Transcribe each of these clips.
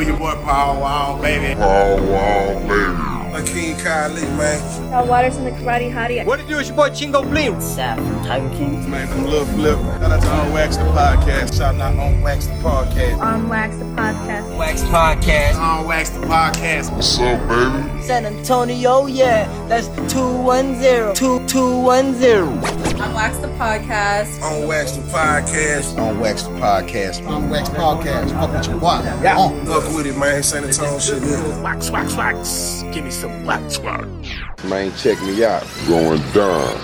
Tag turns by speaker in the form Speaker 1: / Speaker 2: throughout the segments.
Speaker 1: do? Your boy Paul Wall, baby.
Speaker 2: Paul Wall, baby.
Speaker 3: King Kylie, man.
Speaker 4: Paul Waters and the Karate Hottie.
Speaker 5: What it do? It's your boy Chingo Bling.
Speaker 6: Saff from Tiger King.
Speaker 3: Man, I'm Lil Flip. Shout out to On Wax the Podcast. Shout out On Wax the Podcast.
Speaker 4: On Wax the Podcast.
Speaker 5: Wax Podcast.
Speaker 1: On Wax the Podcast.
Speaker 2: What's up, baby?
Speaker 6: San Antonio, yeah. That's 210. 2210.
Speaker 7: On Wax the Podcast.
Speaker 3: On Wax the Podcast.
Speaker 8: On Wax the Podcast. On Wax Podcast. Fuck with your boy.
Speaker 3: Yeah. Fuck with it, man. San Antonio shit. Yeah.
Speaker 1: Wax, wax, wax. Give me some wax, wax.
Speaker 2: Man, check me out. Going down.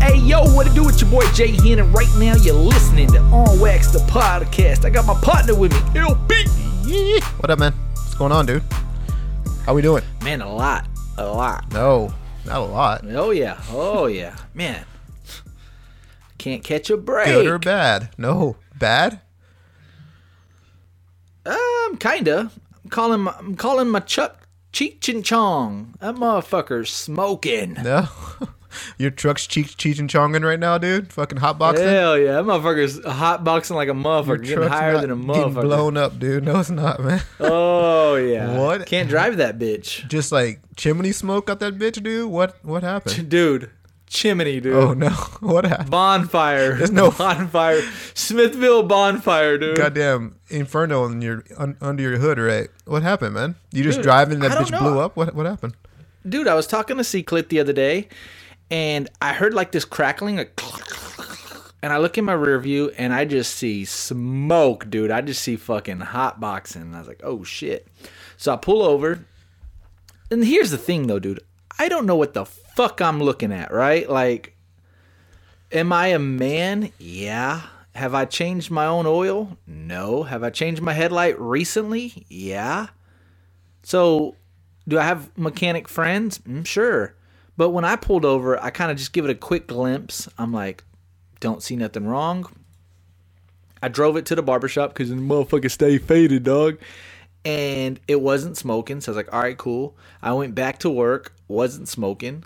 Speaker 9: Hey yo, what it do with your boy Jay Hen, and right now you're listening to On Wax the podcast. I got my partner with me, LB.
Speaker 10: What up, man? What's going on, dude? How we doing?
Speaker 9: Man, a lot, a lot.
Speaker 10: No, not a lot.
Speaker 9: Oh yeah, oh yeah, man. Can't catch a break.
Speaker 10: Good or bad? No, bad.
Speaker 9: Um, kinda. I'm calling my, I'm calling my Chuck Cheech and Chong. That motherfucker's smoking.
Speaker 10: No. Your truck's cheech cheech and chonging right now, dude. Fucking hotboxing.
Speaker 9: Hell yeah, that motherfucker's hotboxing like a motherfucker, getting
Speaker 10: truck's
Speaker 9: higher than a
Speaker 10: Getting
Speaker 9: motherfucker.
Speaker 10: blown up, dude. No, it's not, man.
Speaker 9: Oh yeah.
Speaker 10: What?
Speaker 9: Can't drive that bitch,
Speaker 10: Just like chimney smoke out that bitch, dude. What? What happened?
Speaker 9: dude. Chimney, dude.
Speaker 10: Oh no, what happened?
Speaker 9: Bonfire.
Speaker 10: There's no-
Speaker 9: bonfire. Smithville bonfire, dude.
Speaker 10: Goddamn inferno in your un, under your hood, right? What happened, man? You just
Speaker 9: Dude,
Speaker 10: driving that bitch
Speaker 9: know.
Speaker 10: blew up? What? What happened?
Speaker 9: Dude, I was talking to C Clit the other day, and I heard like this crackling, and I look in my rear view, and I just see smoke, dude. I just see fucking hot boxing. And I was like, oh shit. So I pull over, and here's the thing, though, dude. I don't know what the fuck I'm looking at, right? Like, am I a man? Yeah. Have I changed my own oil? No. Have I changed my headlight recently? Yeah. So, do I have mechanic friends? Mm, sure. But when I pulled over, I kind of just give it a quick glimpse. I'm like, don't see nothing wrong. I drove it to the barbershop because the motherfucker stay faded, dog. And it wasn't smoking. So I was like, all right, cool. I went back to work, wasn't smoking.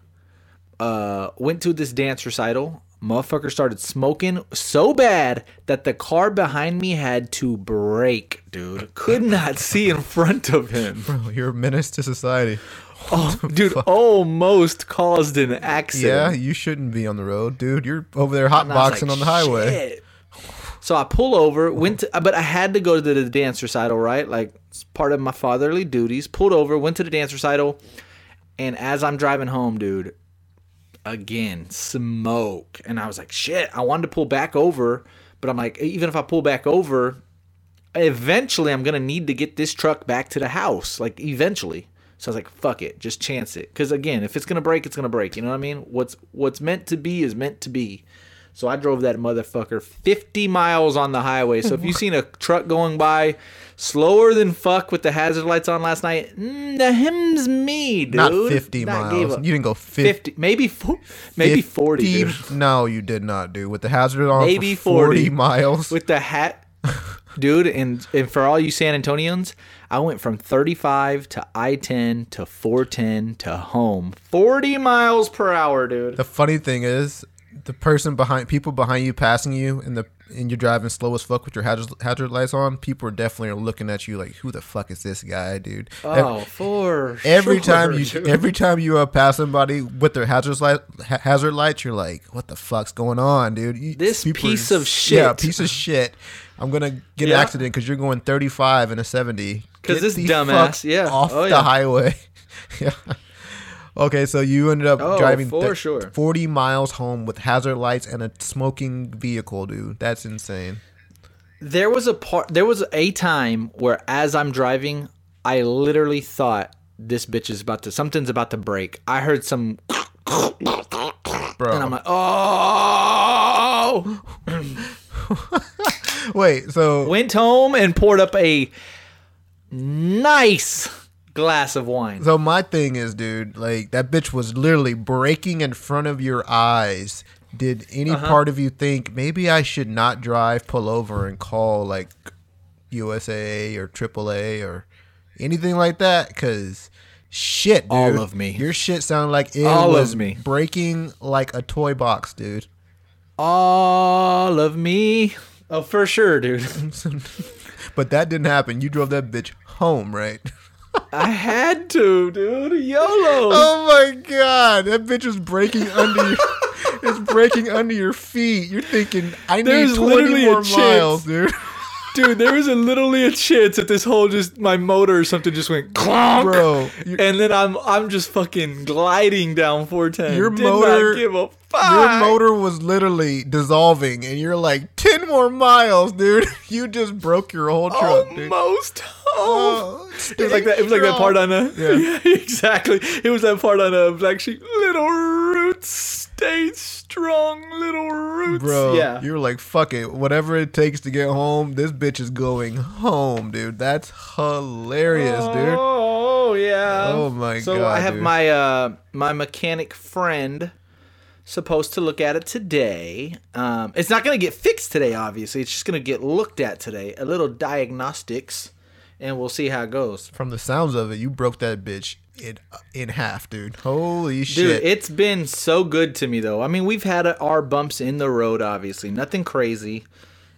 Speaker 9: Uh, went to this dance recital. Motherfucker started smoking so bad that the car behind me had to brake, dude. Could not see in front of him.
Speaker 10: Bro, you're a menace to society.
Speaker 9: Oh, dude, almost caused an accident.
Speaker 10: Yeah, you shouldn't be on the road, dude. You're over there hotboxing
Speaker 9: like,
Speaker 10: on the highway.
Speaker 9: "Shit." So I pull over, went to, but I had to go to the, the dance recital, right? Like it's part of my fatherly duties. Pulled over, went to the dance recital, and as I'm driving home, dude, again smoke, and I was like, shit. I wanted to pull back over, but I'm like, even if I pull back over, eventually I'm gonna need to get this truck back to the house, like eventually. So I was like, fuck it, just chance it. Cause again, if it's gonna break, it's gonna break. You know what I mean? What's what's meant to be is meant to be. So I drove that motherfucker 50 miles on the highway. So if you seen a truck going by slower than fuck with the hazard lights on last night, mm, the him's me, dude.
Speaker 10: Not 50
Speaker 9: Not
Speaker 10: miles. You didn't go 50.
Speaker 9: 50, maybe four, maybe 40, dude.
Speaker 10: No, you did not, dude. With the hazard on
Speaker 9: Maybe
Speaker 10: for 40,
Speaker 9: 40.
Speaker 10: miles.
Speaker 9: with the hat, dude. And and for all you San Antonians, I went from 35 to I-10 to 410 to home, 40 miles per hour, dude.
Speaker 10: the funny thing is, the person behind, people behind you passing you, and the and you're driving slow as fuck with your hazard, hazard lights on. People are definitely looking at you like, "Who the fuck is this guy, dude?"
Speaker 9: Oh, for
Speaker 10: Every
Speaker 9: sure,
Speaker 10: time you,
Speaker 9: dude.
Speaker 10: every time you uh, pass somebody with their hazard light, hazard lights, you're like, "What the fuck's going on, dude?" You,
Speaker 9: This piece of
Speaker 10: yeah,
Speaker 9: shit.
Speaker 10: piece of shit. I'm gonna get
Speaker 9: Yeah.
Speaker 10: an accident because you're going 35 and a 70. Get
Speaker 9: this dumbass,
Speaker 10: fuck
Speaker 9: yeah.
Speaker 10: Oh, off
Speaker 9: Oh,
Speaker 10: the
Speaker 9: yeah.
Speaker 10: highway. yeah. Okay, so you ended up
Speaker 9: Oh,
Speaker 10: driving
Speaker 9: for
Speaker 10: thir-
Speaker 9: sure.
Speaker 10: 40 miles home with hazard lights and a smoking vehicle, dude. That's insane.
Speaker 9: there was a part there was a time where as i'm driving i literally thought this bitch is about to something's about to break i heard some
Speaker 10: Bro.
Speaker 9: and i'm like oh
Speaker 10: Wait, so
Speaker 9: went home and poured up a nice glass of wine
Speaker 10: So my thing is, dude, like that bitch was literally breaking in front of your eyes. Did any
Speaker 9: Uh-huh.
Speaker 10: part of you think maybe I should not drive, pull over, and call like USA or AAA or anything like that? Because shit, dude.
Speaker 9: All of me.
Speaker 10: Your shit sounded like it
Speaker 9: All of
Speaker 10: was
Speaker 9: me.
Speaker 10: breaking like a toy box, dude.
Speaker 9: All of me. Oh, for sure, dude.
Speaker 10: But that didn't happen. You drove that bitch home, right?
Speaker 9: I had to, dude. YOLO.
Speaker 10: Oh my god, that bitch was breaking under your, it's breaking under your feet. You're thinking, I
Speaker 9: There's
Speaker 10: need 20
Speaker 9: literally a
Speaker 10: more miles, dude.
Speaker 9: Dude, there was a literally a chance that this whole just my motor or something just went clonk.
Speaker 10: Bro,
Speaker 9: and then I'm I'm just fucking gliding down 410.
Speaker 10: Your
Speaker 9: Did
Speaker 10: motor-
Speaker 9: not give a fuck.
Speaker 10: Your motor was literally dissolving, and you're like, 10 more miles, dude. You just broke your whole truck, dude.
Speaker 9: almost home.
Speaker 10: Oh,
Speaker 9: It was like that. It was like that part on a.
Speaker 10: Yeah.
Speaker 9: Yeah. exactly. It was that part on a Black Sheep. Little roots, stay strong. Little roots.
Speaker 10: Bro,
Speaker 9: Yeah.
Speaker 10: you were like, fuck it. Whatever it takes to get home, this bitch is going home, dude. That's hilarious, dude.
Speaker 9: Oh yeah.
Speaker 10: Oh, my
Speaker 9: so
Speaker 10: God, So
Speaker 9: I have
Speaker 10: dude.
Speaker 9: my uh my mechanic friend supposed to look at it today. Um, it's not gonna get fixed today, obviously. It's just gonna get looked at today. A little diagnostics, and we'll see how it goes.
Speaker 10: From the sounds of it, you broke that bitch in in half, dude. Holy
Speaker 9: Dude,
Speaker 10: shit.
Speaker 9: it's been so good to me though. I mean, we've had our bumps in the road, obviously, nothing crazy,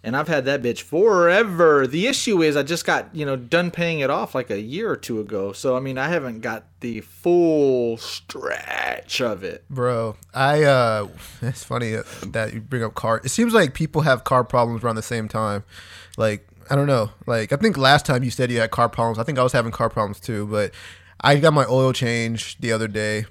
Speaker 9: and I've had that bitch forever. The issue is, I just got you know done paying it off like a year or two ago. So I mean, I haven't got the full stretch of it.
Speaker 10: Bro, I uh it's funny that you bring up car. It seems like people have car problems around the same time. Like, I don't know. Like, I think last time you said you had car problems. I think I was having car problems too, but I got my oil change the other day.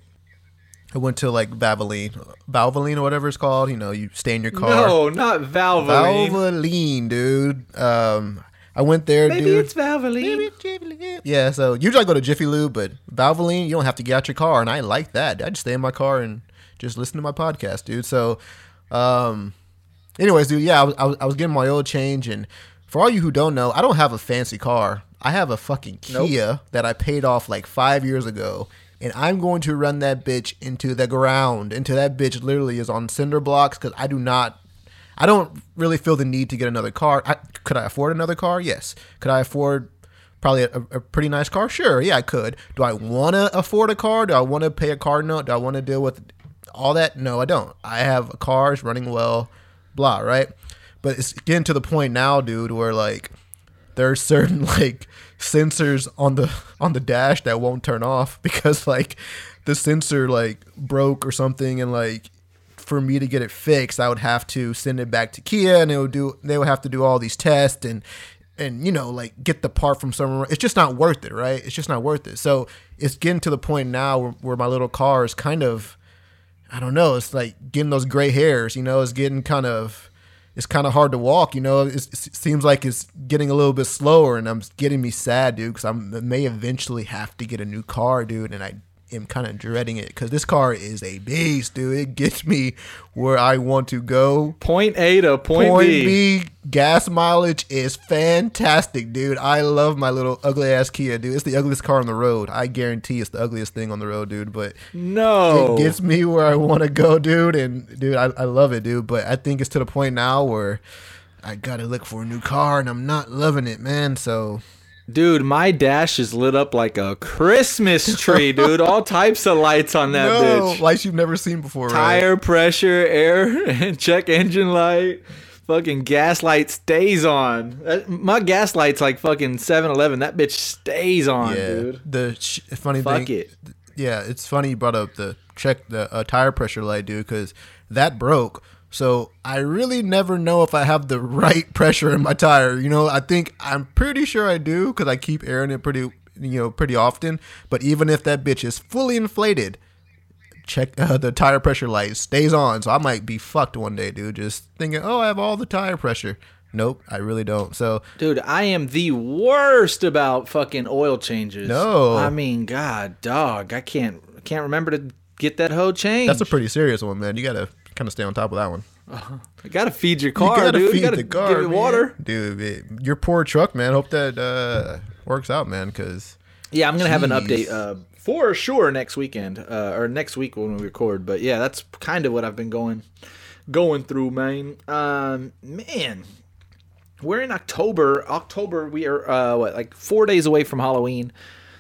Speaker 10: I went to like Valvoline, Valvoline or whatever it's called. You know, you stay in your car.
Speaker 9: No, not Valvoline.
Speaker 10: Valvoline, dude. Um, I went there,
Speaker 9: Maybe
Speaker 10: dude.
Speaker 9: it's Valvoline.
Speaker 10: Yeah, so usually I go to Jiffy Lube, but Valvoline, you don't have to get out your car, and I like that. I just stay in my car and just listen to my podcast, dude. So, um, anyways, dude, yeah, I was, I was, I was getting my oil change, and for all you who don't know, I don't have a fancy car. I have a fucking Kia that I paid off like five years ago, and I'm going to run that bitch into the ground. Into that bitch literally is on cinder blocks because I do not I don't really feel the need to get another car. I, could I afford another car? Yes. Could I afford probably a, a pretty nice car? Sure. Yeah, I could. Do I want to afford a car? Do I want to pay a car note? Do I want to deal with all that? No, I don't. I have cars running well, blah, right? But it's getting to the point now, dude, where like there are certain like sensors on the on the dash that won't turn off because like the sensor like broke or something and like for me to get it fixed, I would have to send it back to Kia, and it would do. They would have to do all these tests and and you know like get the part from somewhere. It's just not worth it, right? It's just not worth it. So it's getting to the point now where, where my little car is kind of, I don't know. It's like getting those gray hairs. You know, it's getting kind of. It's kind of hard to walk, you know. It's, it seems like it's getting a little bit slower, and I'm getting me sad, dude. Because I may eventually have to get a new car, dude, and I am kind of dreading it because this car is a beast, dude. It gets me where I want to go.
Speaker 9: Point A to point,
Speaker 10: Point
Speaker 9: B.
Speaker 10: B, gas mileage is fantastic, dude. I love my little ugly ass Kia, dude. It's the ugliest car on the road. I guarantee it's the ugliest thing on the road, dude. But
Speaker 9: No.
Speaker 10: it gets me where I want to go, dude. And dude, I, I love it, dude. But I think it's to the point now where I gotta look for a new car, and I'm not loving it, man. So
Speaker 9: Dude, my dash is lit up like a Christmas tree, dude. All types of lights on that
Speaker 10: no,
Speaker 9: bitch.
Speaker 10: lights you've never seen before, right?
Speaker 9: Tire pressure, air, and check engine light. Fucking gas light stays on. My gas light's like fucking 7-Eleven. That bitch stays on,
Speaker 10: Yeah,
Speaker 9: dude.
Speaker 10: the sh- funny
Speaker 9: Fuck
Speaker 10: thing.
Speaker 9: it.
Speaker 10: Yeah, it's funny you brought up the check the uh, tire pressure light, dude, because that broke. So I really never know if I have the right pressure in my tire. You know, I think I'm pretty sure I do because I keep airing it pretty, you know, pretty often. But even if that bitch is fully inflated, check uh, the tire pressure light stays on. So I might be fucked one day, dude. Just thinking, oh, I have all the tire pressure. Nope, I really don't. So
Speaker 9: Dude, I am the worst about fucking oil changes.
Speaker 10: No.
Speaker 9: I mean, god, dog, I can't can't remember to get that whole changed.
Speaker 10: that's a pretty serious one, man. You gotta kind of stay on top of that one.
Speaker 9: You gotta feed your car,
Speaker 10: you gotta
Speaker 9: dude.
Speaker 10: feed
Speaker 9: you gotta
Speaker 10: the car,
Speaker 9: give it
Speaker 10: man.
Speaker 9: water.
Speaker 10: dude. It, your poor truck, man. Hope that uh, works out, man. Because
Speaker 9: Yeah, I'm gonna have an update uh, for sure next weekend uh, or next week when we record. But yeah, that's kind of what I've been going going through, man. Um, man, we're in October. October, we are uh, what like four days away from Halloween.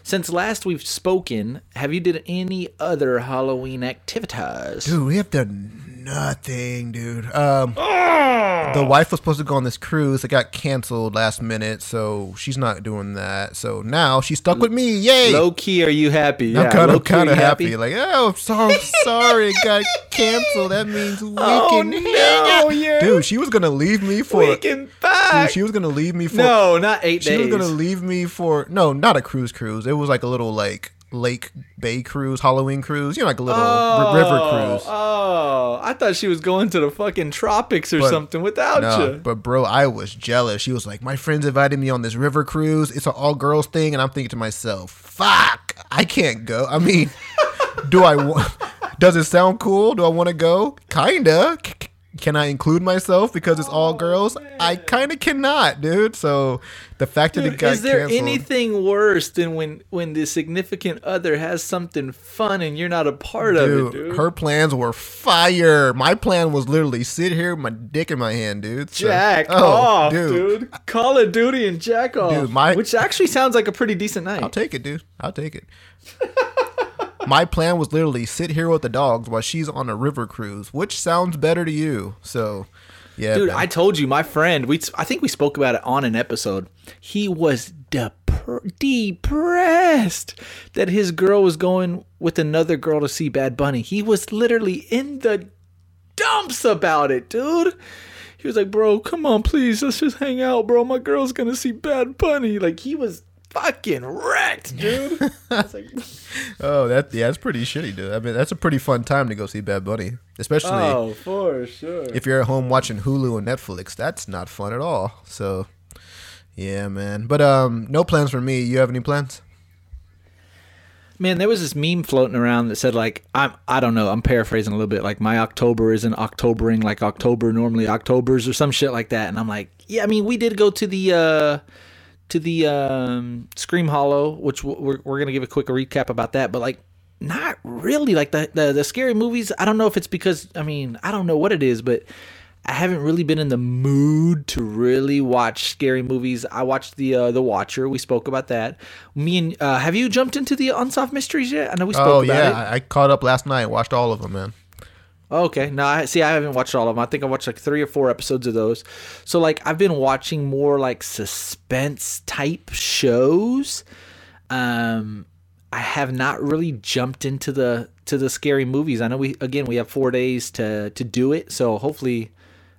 Speaker 9: since last we've spoken, have you did any other Halloween activities?
Speaker 10: Dude, we have done nothing, dude. Um, the wife was supposed to go on this cruise. It got canceled last minute, so she's not doing that. So now she's stuck with me. Yay!
Speaker 9: Low key, are you happy?
Speaker 10: I'm
Speaker 9: Yeah,
Speaker 10: kind of kind of happy. Like, oh, I'm so sorry, it got canceled. That means we can hang out.
Speaker 9: Oh, yeah.
Speaker 10: Dude, she was gonna leave me for.
Speaker 9: we can back.
Speaker 10: Dude, she was gonna leave me for.
Speaker 9: no, not eight
Speaker 10: she
Speaker 9: days.
Speaker 10: She was gonna leave me for. No, not a cruise cruise. It was like a little like lake bay cruise, Halloween cruise. You know, like a little
Speaker 9: oh,
Speaker 10: r- river cruise.
Speaker 9: Oh, I thought she was going to the fucking tropics or
Speaker 10: But-
Speaker 9: something without
Speaker 10: No,
Speaker 9: you.
Speaker 10: but bro, I was jealous. She was like, "My friends invited me on this river cruise. It's an all girls thing," and I'm thinking to myself, "Fuck, I can't go." I mean, do I want? Does it sound cool? Do I want to go? Kinda. C- c- Can I include myself because it's
Speaker 9: Oh,
Speaker 10: all girls? I kind of cannot, dude. So the fact that it
Speaker 9: Dude,
Speaker 10: got
Speaker 9: is there
Speaker 10: canceled,
Speaker 9: anything worse than when when the significant other has something fun and you're not a part of it, dude?
Speaker 10: her plans were fire. My plan was literally sit here, with my dick in my hand, dude. So-
Speaker 9: Jack
Speaker 10: oh,
Speaker 9: off, dude. Call of Duty and jack off.
Speaker 10: Dude, my-
Speaker 9: which actually sounds like a pretty decent night.
Speaker 10: I'll take it, dude. I'll take it. My plan was literally sit here with the dogs while she's on a river cruise. Which sounds better to you? So, yeah,
Speaker 9: Dude,
Speaker 10: man.
Speaker 9: I told you, my friend. We I think we spoke about it on an episode. He was dep- depressed that his girl was going with another girl to see Bad Bunny. He was literally in the dumps about it, dude. He was like, "Bro, come on, please, let's just hang out, bro. My girl's gonna see Bad Bunny." Like he was fucking wrecked, dude. Like,
Speaker 10: oh, that yeah, that's pretty shitty, dude. I mean, that's a pretty fun time to go see Bad Bunny, especially
Speaker 9: "Oh, for sure."
Speaker 10: if you're at home watching Hulu and Netflix. That's not fun at all. So, yeah, man. But um, no plans for me. You have any plans?
Speaker 9: Man, there was this meme floating around that said like I'm I don't know, I'm paraphrasing a little bit, like my October isn't Octobering like October normally Octobers or some shit like that. And I'm like, yeah, I mean, we did go to the uh to the um Scream Hollow, which we're we're going to give a quick recap about that, but like not really like the, the the scary movies. I don't know if it's because I mean, I don't know what it is, but I haven't really been in the mood to really watch scary movies. I watched the uh, the Watcher. We spoke about that. Me and uh, have you jumped into the Unsolved Mysteries yet? I know we spoke
Speaker 10: Oh
Speaker 9: about
Speaker 10: yeah,
Speaker 9: it.
Speaker 10: I, I caught up last night. Watched all of them, man.
Speaker 9: Okay, no, I see. I haven't watched all of them. I think I watched like three or four episodes of those. So like, I've been watching more like suspense type shows. Um, I have not really jumped into the to the scary movies. I know we again we have four days to to do it, so hopefully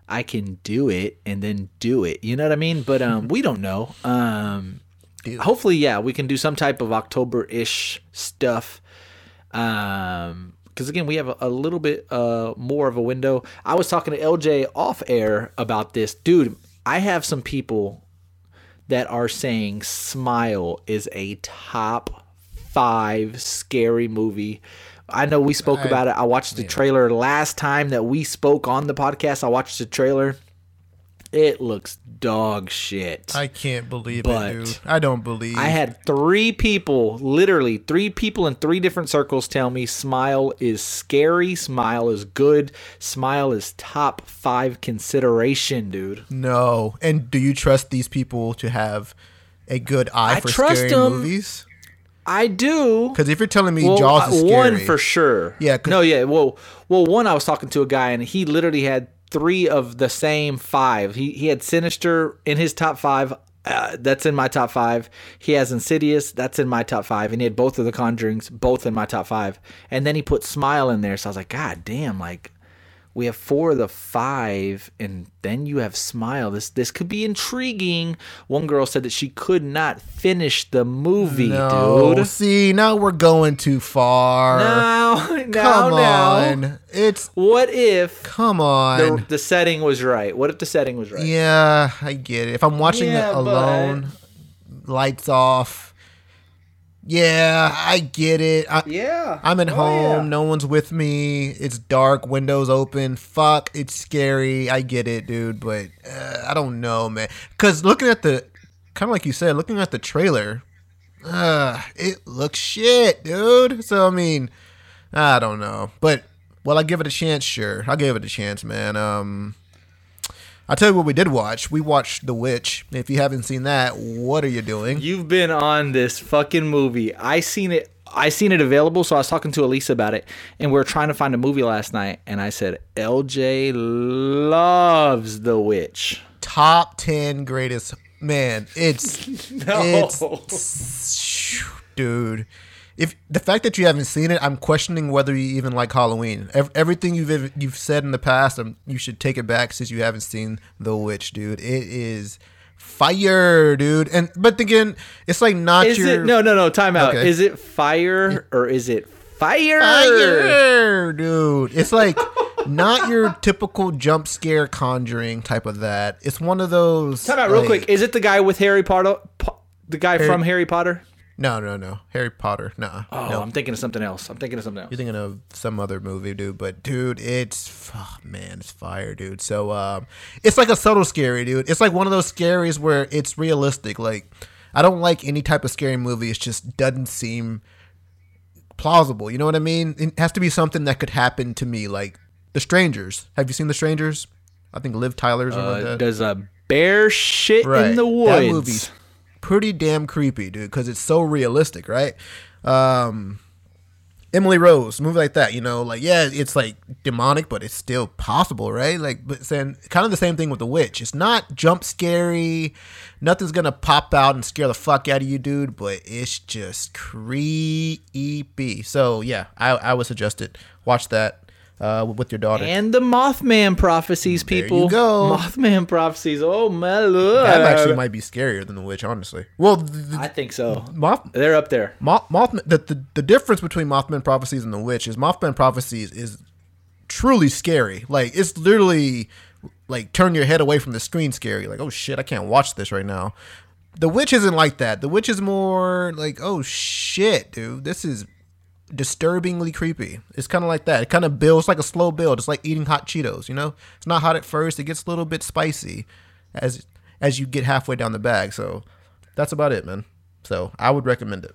Speaker 9: I can do it and then do it. You know what I mean? But um, we don't know. Um, hopefully, yeah, we can do some type of October ish stuff. Um, because again, we have a, a little bit uh more of a window. I was talking to LJ off air about this, dude. I have some people that are saying Smile is a top five scary movie. I know we spoke
Speaker 10: I-
Speaker 9: about it. I watched the trailer last time that we spoke on the podcast. I watched the trailer. It looks dog shit.
Speaker 10: I can't believe
Speaker 9: But-
Speaker 10: it, dude. I don't believe.
Speaker 9: I had three people, literally three people in three different circles tell me Smile is scary, Smile is good, Smile is top five consideration, dude.
Speaker 10: No. And do you trust these people to have a good eye
Speaker 9: I
Speaker 10: for
Speaker 9: trust
Speaker 10: scary
Speaker 9: 'em.
Speaker 10: movies?
Speaker 9: I do.
Speaker 10: Because if you're telling me
Speaker 9: Well,
Speaker 10: Jaws is
Speaker 9: uh,
Speaker 10: scary,
Speaker 9: one for sure.
Speaker 10: Yeah.
Speaker 9: No, yeah. Well, well, one I was talking to a guy and he literally had three of the same five. He he had Sinister in his top five. Uh, that's in my top five. He has Insidious. That's in my top five. And he had both of the Conjurings, both in my top five. And then he put Smile in there. So I was like, God damn! Like we have four of the five, and then you have Smile. This this could be intriguing. One girl said that she could not finish the movie,
Speaker 10: no.
Speaker 9: dude.
Speaker 10: See, now we're going too far.
Speaker 9: Now,
Speaker 10: Come on. It's
Speaker 9: What if
Speaker 10: come on.
Speaker 9: the, the setting was right? What if the setting was right?
Speaker 10: Yeah, I get it. If I'm watching
Speaker 9: Yeah,
Speaker 10: it alone, lights off. Yeah, I get it. I,
Speaker 9: Yeah.
Speaker 10: I'm at
Speaker 9: Oh,
Speaker 10: home.
Speaker 9: yeah.
Speaker 10: No one's with me. It's dark. Windows open. Fuck. It's scary. I get it, dude. But uh, I don't know, man. Because looking at the, kind of like you said, looking at the trailer, uh, it looks shit, dude. So I mean, I don't know. But well, I give it a chance? Sure, I'll give it a chance, man. Um, I'll tell you what we did watch. We watched The Witch. If you haven't seen that, what are you doing?
Speaker 9: You've been on this fucking movie. I seen it. I seen it available, so I was talking to Elisa about it, and we are trying to find a movie last night. And I said, "LJ loves The Witch."
Speaker 10: Top ten greatest man. It's
Speaker 9: No.
Speaker 10: it's dude. If the fact that you haven't seen it, I'm questioning whether you even like Halloween. Ev- everything you've you've said in the past, um, you should take it back since you haven't seen The Witch, dude. It is fire, dude. And but again, it's like not
Speaker 9: Is
Speaker 10: your
Speaker 9: it no, no, no? Time out.
Speaker 10: Okay.
Speaker 9: Is it fire or is it fire?
Speaker 10: fire, dude. It's like not your typical jump scare conjuring type of that. It's one of those.
Speaker 9: Time out, real quick. Is it the guy with Harry Potter? Po- the guy from Harry Potter?
Speaker 10: No, no, no. Harry Potter. Nah.
Speaker 9: Oh,
Speaker 10: no.
Speaker 9: I'm thinking of something else. I'm thinking of something else.
Speaker 10: You're thinking of some other movie, dude. But dude, it's oh, man, it's fire, dude. So um, it's like a subtle scary, dude. It's like one of those scaries where it's realistic. Like I don't like any type of scary movie. It just doesn't seem plausible. You know what I mean? It has to be something that could happen to me. Like The Strangers. Have you seen The Strangers? I think Liv Tyler's like
Speaker 9: Uh, does a bear shit
Speaker 10: Right.
Speaker 9: in the woods?
Speaker 10: That movie's pretty damn creepy, dude, because it's so realistic, right? Um, Emily Rose, movie like that, you know, like yeah, it's like demonic, but it's still possible, right? Like, but saying kind of the same thing with the witch. It's not jump scary, nothing's gonna pop out and scare the fuck out of you, dude. But it's just creepy. So yeah, I I would suggest it. Watch that uh, with your daughter.
Speaker 9: And the Mothman prophecies,
Speaker 10: There you
Speaker 9: people.
Speaker 10: go.
Speaker 9: Mothman prophecies. Oh my lord.
Speaker 10: that actually might be scarier than the witch, honestly. Well, the,
Speaker 9: I think so.
Speaker 10: Moth,
Speaker 9: They're up there.
Speaker 10: Moth, Mothman, the, the the difference between Mothman prophecies and the witch is Mothman prophecies is truly scary. Like it's literally like turn your head away from the screen scary. Like oh shit, I can't watch this right now. The witch isn't like that. The witch is more like oh shit, dude, this is disturbingly creepy. It's kind of like that. It kind of builds like a slow build. It's like eating hot Cheetos. You know, it's not hot at first. It gets a little bit spicy as as you get halfway down the bag. So that's about it, man. So I would recommend it.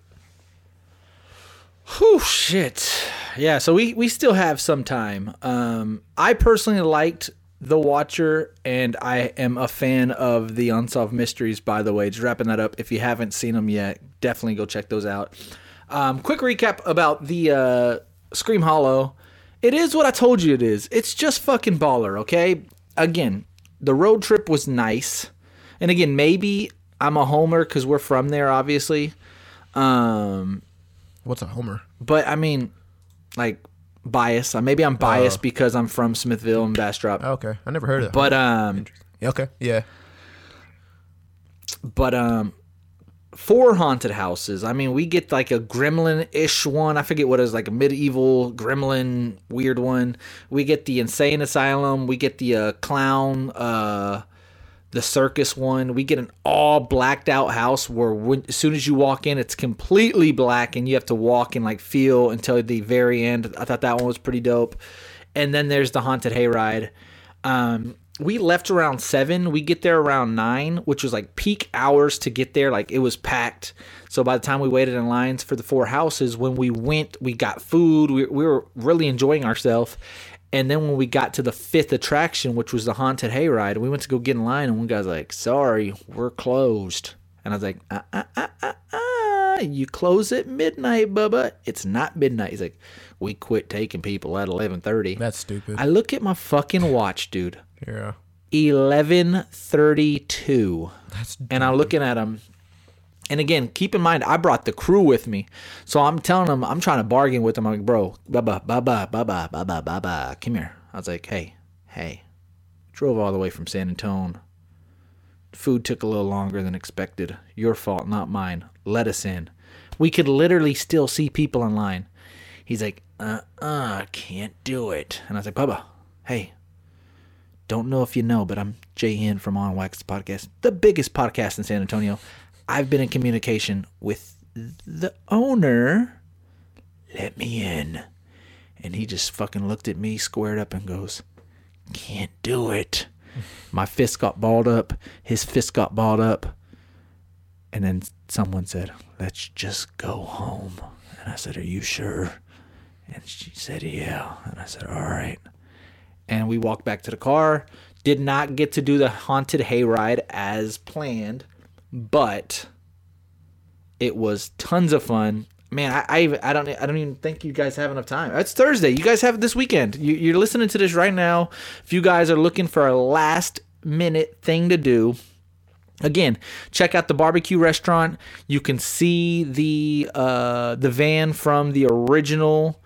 Speaker 9: Whew, shit. Yeah, so we, we still have some time. Um, I personally liked The Watcher, and I am a fan of the Unsolved Mysteries, by the way. Just wrapping that up. If you haven't seen them yet, definitely go check those out. Um, quick recap about the uh, Scream Hollow. It is what I told you it is. It's just fucking baller, okay? Again, the road trip was nice. And again, maybe I'm a homer because we're from there, obviously. Um,
Speaker 10: What's a Homer?
Speaker 9: but I mean, like bias. Uh, Maybe I'm biased because I'm from Smithville and Bastrop.
Speaker 10: Oh, okay, I never heard of that.
Speaker 9: But um,
Speaker 10: Yeah, okay, yeah.
Speaker 9: but um, four haunted houses. I mean, we get like a gremlin-ish one. I forget what it is, like a medieval gremlin weird one. We get the insane asylum. We get the uh, clown. Uh, the circus one. We get an all blacked out house where when, as soon as you walk in, it's completely black and you have to walk and like feel until the very end. I thought that one was pretty dope. And then there's the haunted hayride. Um, we left around seven. We get there around nine, which was like peak hours to get there. Like it was packed. So by the time we waited in lines for the four houses, when we went, we got food. We, we were really enjoying ourselves. And then when we got to the fifth attraction, which was the haunted hayride, we went to go get in line, and one guy's like, "Sorry, we're closed." And I was like, "Uh, uh, uh, uh, uh, you close at midnight, Bubba. It's not midnight." He's like, "We quit taking people at eleven 30.
Speaker 10: That's stupid.
Speaker 9: I look at my fucking watch, dude.
Speaker 10: yeah,
Speaker 9: Eleven thirty-two,
Speaker 10: that's
Speaker 9: and I'm looking at him. And again, keep in mind, I brought the crew with me, so I'm telling them, I'm trying to bargain with them. I'm like, bro, baba, baba, baba, baba, baba, come here. I was like, hey, hey, drove all the way from San Antonio. Food took a little longer than expected. Your fault, not mine. Let us in. We could literally still see people in line. He's like, uh, uh, can't do it. And I was like, Bubba, hey, don't know if you know, but I'm Jay Hen from On Wax Podcast, the biggest podcast in San Antonio. I've been in communication with the owner. Let me in. And he just fucking looked at me, squared up, and goes, Can't do it. My fist got balled up. His fist got balled up. And then someone said, Let's just go home. And I said, Are you sure? And she said, Yeah. And I said, All right. And we walked back to the car. Did not get to do the haunted hayride as planned, but it was tons of fun. Man, I, I even- I don't I don't even think you guys have enough time. It's Thursday. You guys have this weekend. You, you're listening to this right now. If you guys are looking for a last minute thing to do, again, check out the barbecue restaurant. You can see the uh, the van from the original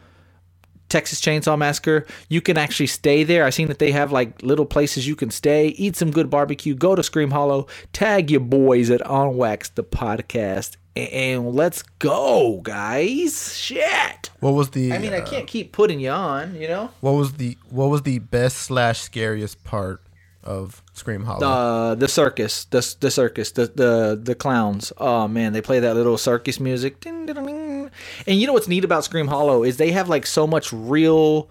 Speaker 9: Texas Chainsaw Massacre. You can actually stay there. I've seen that they have like little places you can stay, eat some good barbecue, go to Scream Hollow, tag your boys at On Wax the podcast, and let's go, guys. Shit.
Speaker 10: What was the?
Speaker 9: I mean, I
Speaker 10: uh,
Speaker 9: can't keep putting you on, you know.
Speaker 10: What was the What was the best slash scariest part of Scream Hollow?
Speaker 9: Uh, the circus, the the circus, the the the clowns. Oh man, they play that little circus music. Ding, ding, ding. And you know what's neat about Scream Hollow is they have like so much real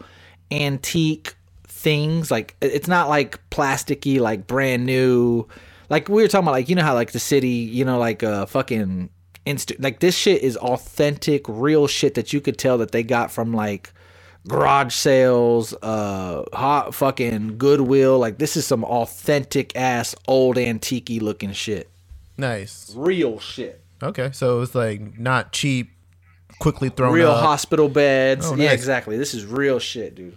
Speaker 9: antique things. Like it's not like plasticky, like brand new. Like we were talking about, like you know how like the city, you know, like uh fucking inst like this shit is authentic, real shit that you could tell that they got from like garage sales, uh, hot fucking Goodwill. Like this is some authentic ass old antique looking shit.
Speaker 10: nice.
Speaker 9: Real shit.
Speaker 10: Okay, so it's like not cheap, quickly thrown
Speaker 9: Real
Speaker 10: up.
Speaker 9: hospital beds.
Speaker 10: Oh,
Speaker 9: Yeah, exactly. This is real shit, dude.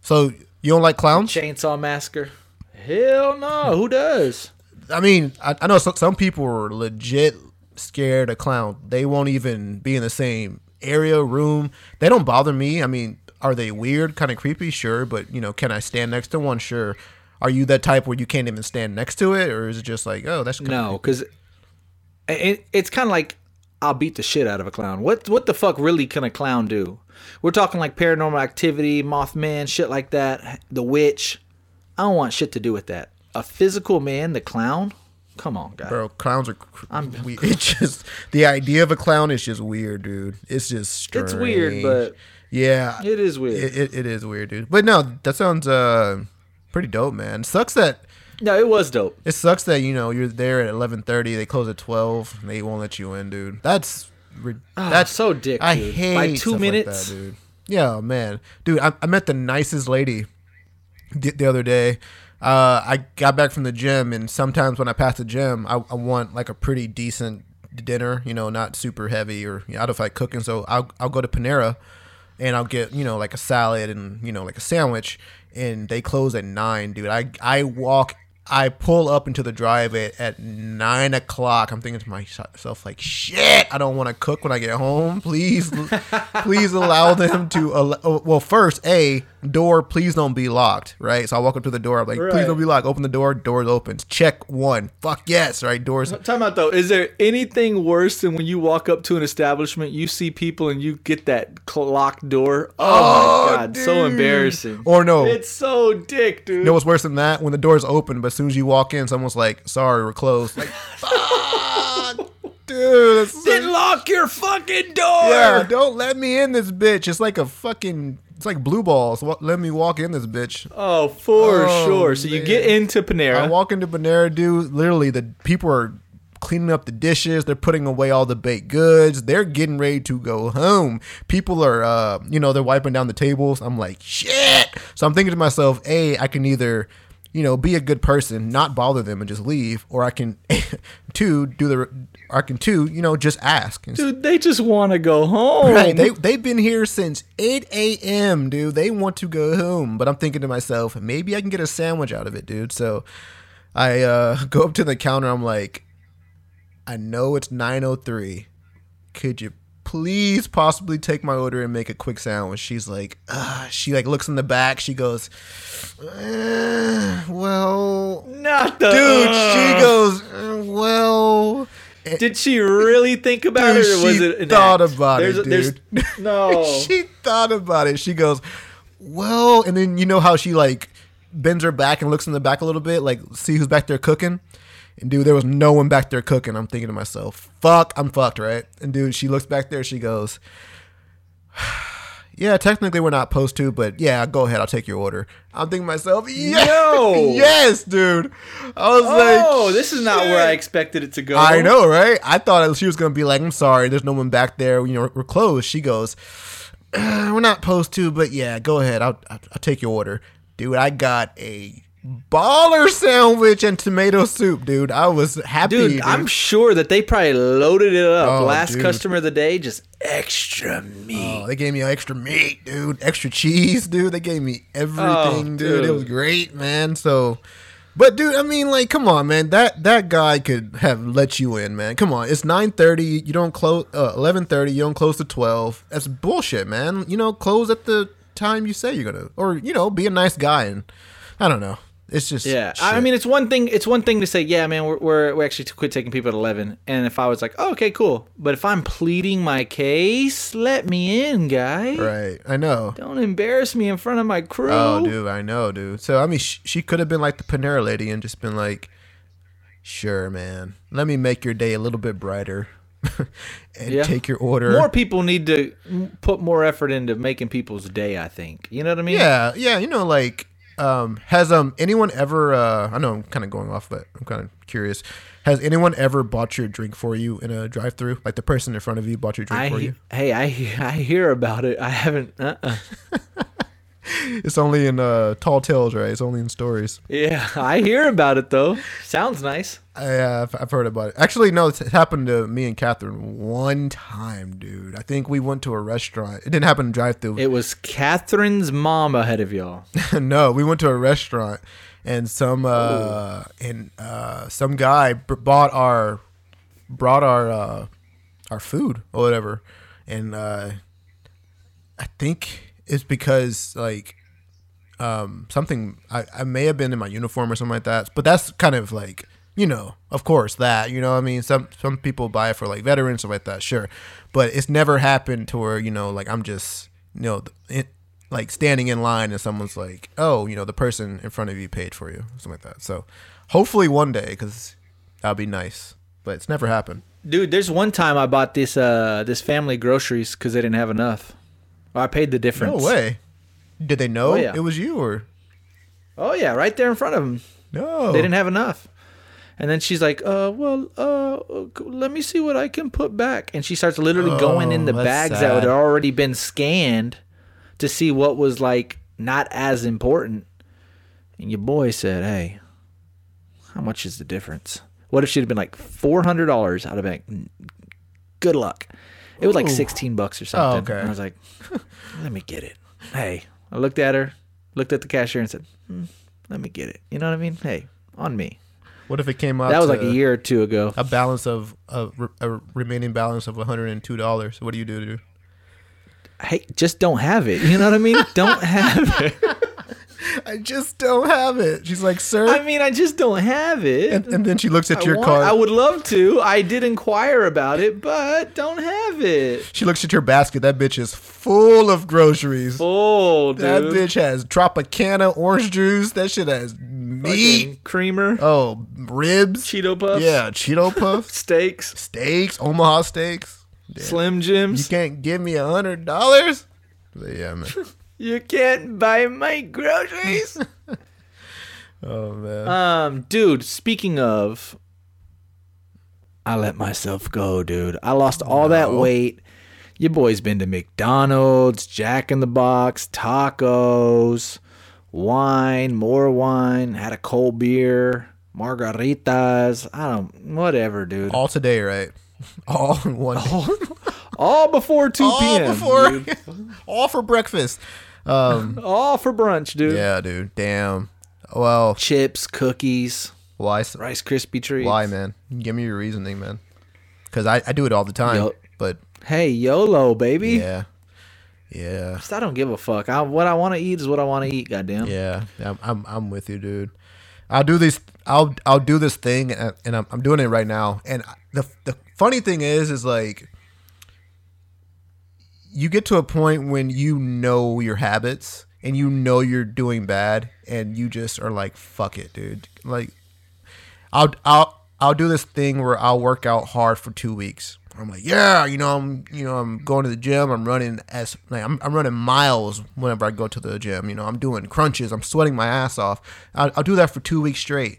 Speaker 10: So you don't like clowns?
Speaker 9: Chainsaw Massacre. Hell no. Who does?
Speaker 10: I mean, I, I know some, some people are legit scared of clowns. They won't even be in the same area, room. They don't bother me. I mean, are they weird, kind of creepy? Sure, but you know, can I stand next to one? Sure. Are you that type where you can't even stand next to it, or is it just like, oh, that's
Speaker 9: No, because it, it's kind of like I'll beat the shit out of a clown. What what the fuck really can a clown do? We're talking like paranormal activity, Mothman, shit like that, the witch. I don't want shit to do with that. A physical man, the clown. Come on, guy.
Speaker 10: Bro, clowns are.
Speaker 9: I'm-
Speaker 10: we, it's just the idea of a clown is just weird, dude. It's just strange.
Speaker 9: It's weird, but
Speaker 10: yeah,
Speaker 9: it is weird.
Speaker 10: It, it, it is weird, dude. But no, that sounds uh pretty dope, man. Sucks that
Speaker 9: no, it was dope.
Speaker 10: it sucks that you know you're there at eleven thirty. They close at twelve. And they won't let you in, dude. That's ri- that's
Speaker 9: so dick,
Speaker 10: I
Speaker 9: dude.
Speaker 10: hate
Speaker 9: By two
Speaker 10: stuff like
Speaker 9: minutes?
Speaker 10: that, dude. Yeah, man, dude. I, I met the nicest lady the, the other day. Uh, I got back from the gym, and sometimes when I pass the gym, I, I want like a pretty decent dinner. You know, not super heavy or you know, I don't like cooking. So I'll I'll go to Panera, and I'll get you know like a salad and you know like a sandwich. And they close at nine, dude. I I walk. I pull up into the drive at, at nine o'clock. I'm thinking to myself like, shit. I don't want to cook when I get home. Please, please allow them to. al- oh, Well, first, a door. Please don't be locked. Right. So I walk up to the door. I'm like, please don't be locked. Open the door. Doors opens. Check one. Fuck yes. Right. Doors.
Speaker 9: Time out though. Is there anything worse than when you walk up to an establishment, you see people, and you get that locked door? Oh, my oh, god, so embarrassing.
Speaker 10: Or no.
Speaker 9: it's so dick, dude.
Speaker 10: You know what's worse than that? When the door's open, but soon as you walk in, someone's like, "Sorry, we're closed." Like, fuck, dude.
Speaker 9: Then lock your fucking door.
Speaker 10: yeah, don't let me in this bitch. It's like a fucking. It's like blue balls. Let me walk in this bitch.
Speaker 9: Oh, for
Speaker 10: Oh,
Speaker 9: sure. So you get into Panera.
Speaker 10: I walk into Panera, dude. Literally, the people are cleaning up the dishes. They're putting away all the baked goods. They're getting ready to go home. People are, uh, you know, they're wiping down the tables. I'm like, shit. So I'm thinking to myself, a, I can either, you know, be a good person, not bother them, and just leave, or I can, two, do the, I can two, you know, just ask.
Speaker 9: Dude, they just want to go home.
Speaker 10: Right, they they've been here since 8 a.m., dude. They want to go home, but I'm thinking to myself, maybe I can get a sandwich out of it, dude. So I uh, go up to the counter. I'm like, I know it's 9:03. Could you please possibly take my order and make a quick sandwich? She's like, uh, she like looks in the back. She goes, "Uh, well,
Speaker 9: Not the
Speaker 10: dude. She goes, "Uh, well.
Speaker 9: Did she really think about
Speaker 10: Dude,
Speaker 9: it, or was it
Speaker 10: thought
Speaker 9: act?
Speaker 10: about it, dude.
Speaker 9: there's- no.
Speaker 10: she thought about it. She goes, "Well," and then you know how she like bends her back and looks in the back a little bit, like see who's back there cooking. And dude, there was no one back there cooking. I'm thinking to myself, "Fuck, I'm fucked, right?" And dude, she looks back there. She goes, "Yeah, technically we're not supposed to, but yeah, go ahead. I'll take your order." I'm thinking to myself, "Yeah,
Speaker 9: No.
Speaker 10: yes, dude." I was like,
Speaker 9: oh, this is not where I expected it to go.
Speaker 10: I know, right? I thought she was gonna be like, "I'm sorry, there's no one back there. You know, we're closed." She goes, "Uh, "We're not supposed to, but yeah, go ahead. I'll, I'll, I'll take your order, dude." I got a baller sandwich and tomato soup, dude. I was happy.
Speaker 9: Dude, I'm sure that they probably loaded it up.
Speaker 10: Oh,
Speaker 9: Last
Speaker 10: dude.
Speaker 9: customer of the day, just extra meat.
Speaker 10: Oh, they gave me extra meat, dude. Extra cheese, dude. They gave me everything,
Speaker 9: Oh,
Speaker 10: dude. It was great, man. So, but dude, I mean, like, come on, man. That that guy could have let you in, man. Come on, it's nine thirty. You don't close. Uh, Eleven thirty. You don't close to twelve. That's bullshit, man. You know, close at the time you say you're gonna, or you know, be a nice guy. And I don't know. It's just
Speaker 9: Yeah, I mean, it's one thing. It's one thing to say, yeah, man, we're we're, we actually quit taking people at eleven. And if I was like, oh, okay, cool. But if I'm pleading my case, let me in, guy.
Speaker 10: right. I know.
Speaker 9: Don't embarrass me in front of my crew.
Speaker 10: Oh, dude, I know, dude. So I mean, sh- she could have been like the Panera lady and just been like, "Sure, man, let me make your day a little bit brighter, and
Speaker 9: Yeah.
Speaker 10: take your order."
Speaker 9: More people need to put more effort into making people's day. I think. You know what I mean?
Speaker 10: yeah, yeah. You know, like, um, has um anyone ever? Uh, I know I'm kind of going off, but I'm kind of curious. Has anyone ever bought your drink for you in a drive-through? Like the person in front of you bought your drink
Speaker 9: I
Speaker 10: for you?
Speaker 9: hey, I I hear about it. I haven't. Uh-uh.
Speaker 10: It's only in uh tall tales, right? It's only in stories.
Speaker 9: Yeah, I hear about it though. Sounds nice.
Speaker 10: Uh, I've- I've heard about it. Actually, no, it's- it happened to me and Catherine one time, dude. I think we went to a restaurant. It didn't happen in drive-through.
Speaker 9: It was Catherine's mom ahead of y'all.
Speaker 10: no, we went to a restaurant, and some uh, and uh, some guy b- bought our brought our uh, our food or whatever, and uh, I think it's because like um, something I, I may have been in my uniform or something like that. But that's kind of like you know, of course that you know I mean. Some some people buy it for like veterans stuff like that, sure. But it's never happened to where you know like I'm just you know it, like standing in line and someone's like, oh, you know, the person in front of you paid for you, something like that. So hopefully one day, because that'd be nice. But it's never happened.
Speaker 9: Dude, there's one time I bought this uh this family groceries because they didn't have enough. Well, I paid the difference.
Speaker 10: No way. Did they know
Speaker 9: Oh, yeah.
Speaker 10: it was you or
Speaker 9: Oh yeah, right there in front of them.
Speaker 10: no?
Speaker 9: They didn't have enough. And then she's like, "Uh, well, uh, let me see what I can put back." And she starts literally going in the
Speaker 10: Oh,
Speaker 9: bags that had already been scanned to see what was like not as important. And your boy said, "Hey, how much is the difference? What if she'd have been like four hundred dollars out of bank? Good luck." It was like
Speaker 10: Ooh.
Speaker 9: sixteen bucks or something.
Speaker 10: okay.
Speaker 9: And I was like, "Let me get it." Hey, I looked at her, looked at the cashier, and said, hmm, "Let me get it." You know what I mean? Hey, on me.
Speaker 10: What if it came out?
Speaker 9: That was like a year or two ago.
Speaker 10: A balance of a, a remaining balance of one hundred and two dollars. What do you do, dude?
Speaker 9: Hey, just don't have it. You know what I mean? don't have it.
Speaker 10: I just don't have it. She's like, sir.
Speaker 9: I mean, I just don't have it.
Speaker 10: and, and then she looks at
Speaker 9: I,
Speaker 10: your
Speaker 9: want-
Speaker 10: card.
Speaker 9: I would love to. I did inquire about it, but don't have it.
Speaker 10: she looks at your basket. That bitch is full of groceries.
Speaker 9: Full, dude.
Speaker 10: That bitch has Tropicana orange juice. That shit has meat.
Speaker 9: Fucking creamer,
Speaker 10: Oh, ribs.
Speaker 9: Cheeto puffs,
Speaker 10: Yeah, Cheeto puffs,
Speaker 9: steaks,
Speaker 10: steaks, Omaha steaks.
Speaker 9: Slim Jims.
Speaker 10: You can't give me a hundred dollars. Yeah, man.
Speaker 9: You can't buy my groceries.
Speaker 10: Oh man.
Speaker 9: Um, dude, speaking of, I let myself go, dude. I lost all that weight. Your boy's been to McDonald's, Jack in the Box, tacos, wine, more wine, had a cold beer, margaritas. I don't, whatever, dude. All
Speaker 10: today, right? All in one. day.
Speaker 9: before 2
Speaker 10: All
Speaker 9: p.m.
Speaker 10: before. all for breakfast. Um.
Speaker 9: All for brunch, dude.
Speaker 10: Yeah, dude. Damn. Well,
Speaker 9: Chips, cookies,
Speaker 10: why?
Speaker 9: Rice Krispie treats.
Speaker 10: Why, man? Give me your reasoning, man. Because I, I do it all the time.
Speaker 9: Yo-
Speaker 10: But
Speaker 9: Hey, YOLO, baby.
Speaker 10: yeah, yeah,
Speaker 9: I don't give a fuck. I, what I want to eat is what I want to eat. Goddamn.
Speaker 10: yeah. I'm, I'm I'm with you, dude. I'll do this. I'll I'll do this thing, and and I'm, I'm doing it right now. And the the funny thing is, is like you get to a point when you know your habits and you know you're doing bad, and you just are like, "Fuck it, dude." Like, I'll I'll I'll do this thing where I'll work out hard for two weeks. I'm like, yeah, you know, I'm you know, I'm going to the gym. I'm running as like I'm, I'm running miles whenever I go to the gym. You know, I'm doing crunches. I'm sweating my ass off. I'll, I'll do that for two weeks straight,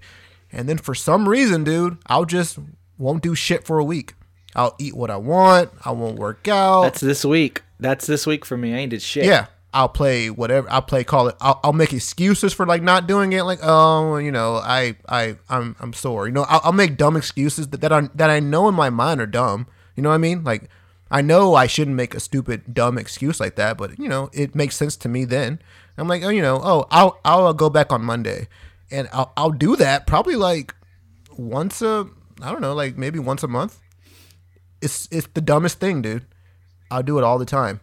Speaker 10: and then for some reason, dude, I'll just won't do shit for a week. I'll eat what I want. I won't work out.
Speaker 9: That's this week. That's this week for me. I ain't did shit.
Speaker 10: Yeah, I'll play whatever I'll play call it I'll, I'll make excuses for like not doing it like oh you know I I I'm I'm sore you know I'll, I'll make dumb excuses that that I that I know in my mind are dumb you know what I mean like I know I shouldn't make a stupid dumb excuse like that but you know it makes sense to me then I'm like oh you know oh I'll I'll go back on Monday and I'll I'll do that probably like once a I don't know like maybe once a month it's it's the dumbest thing dude I'll do it all the time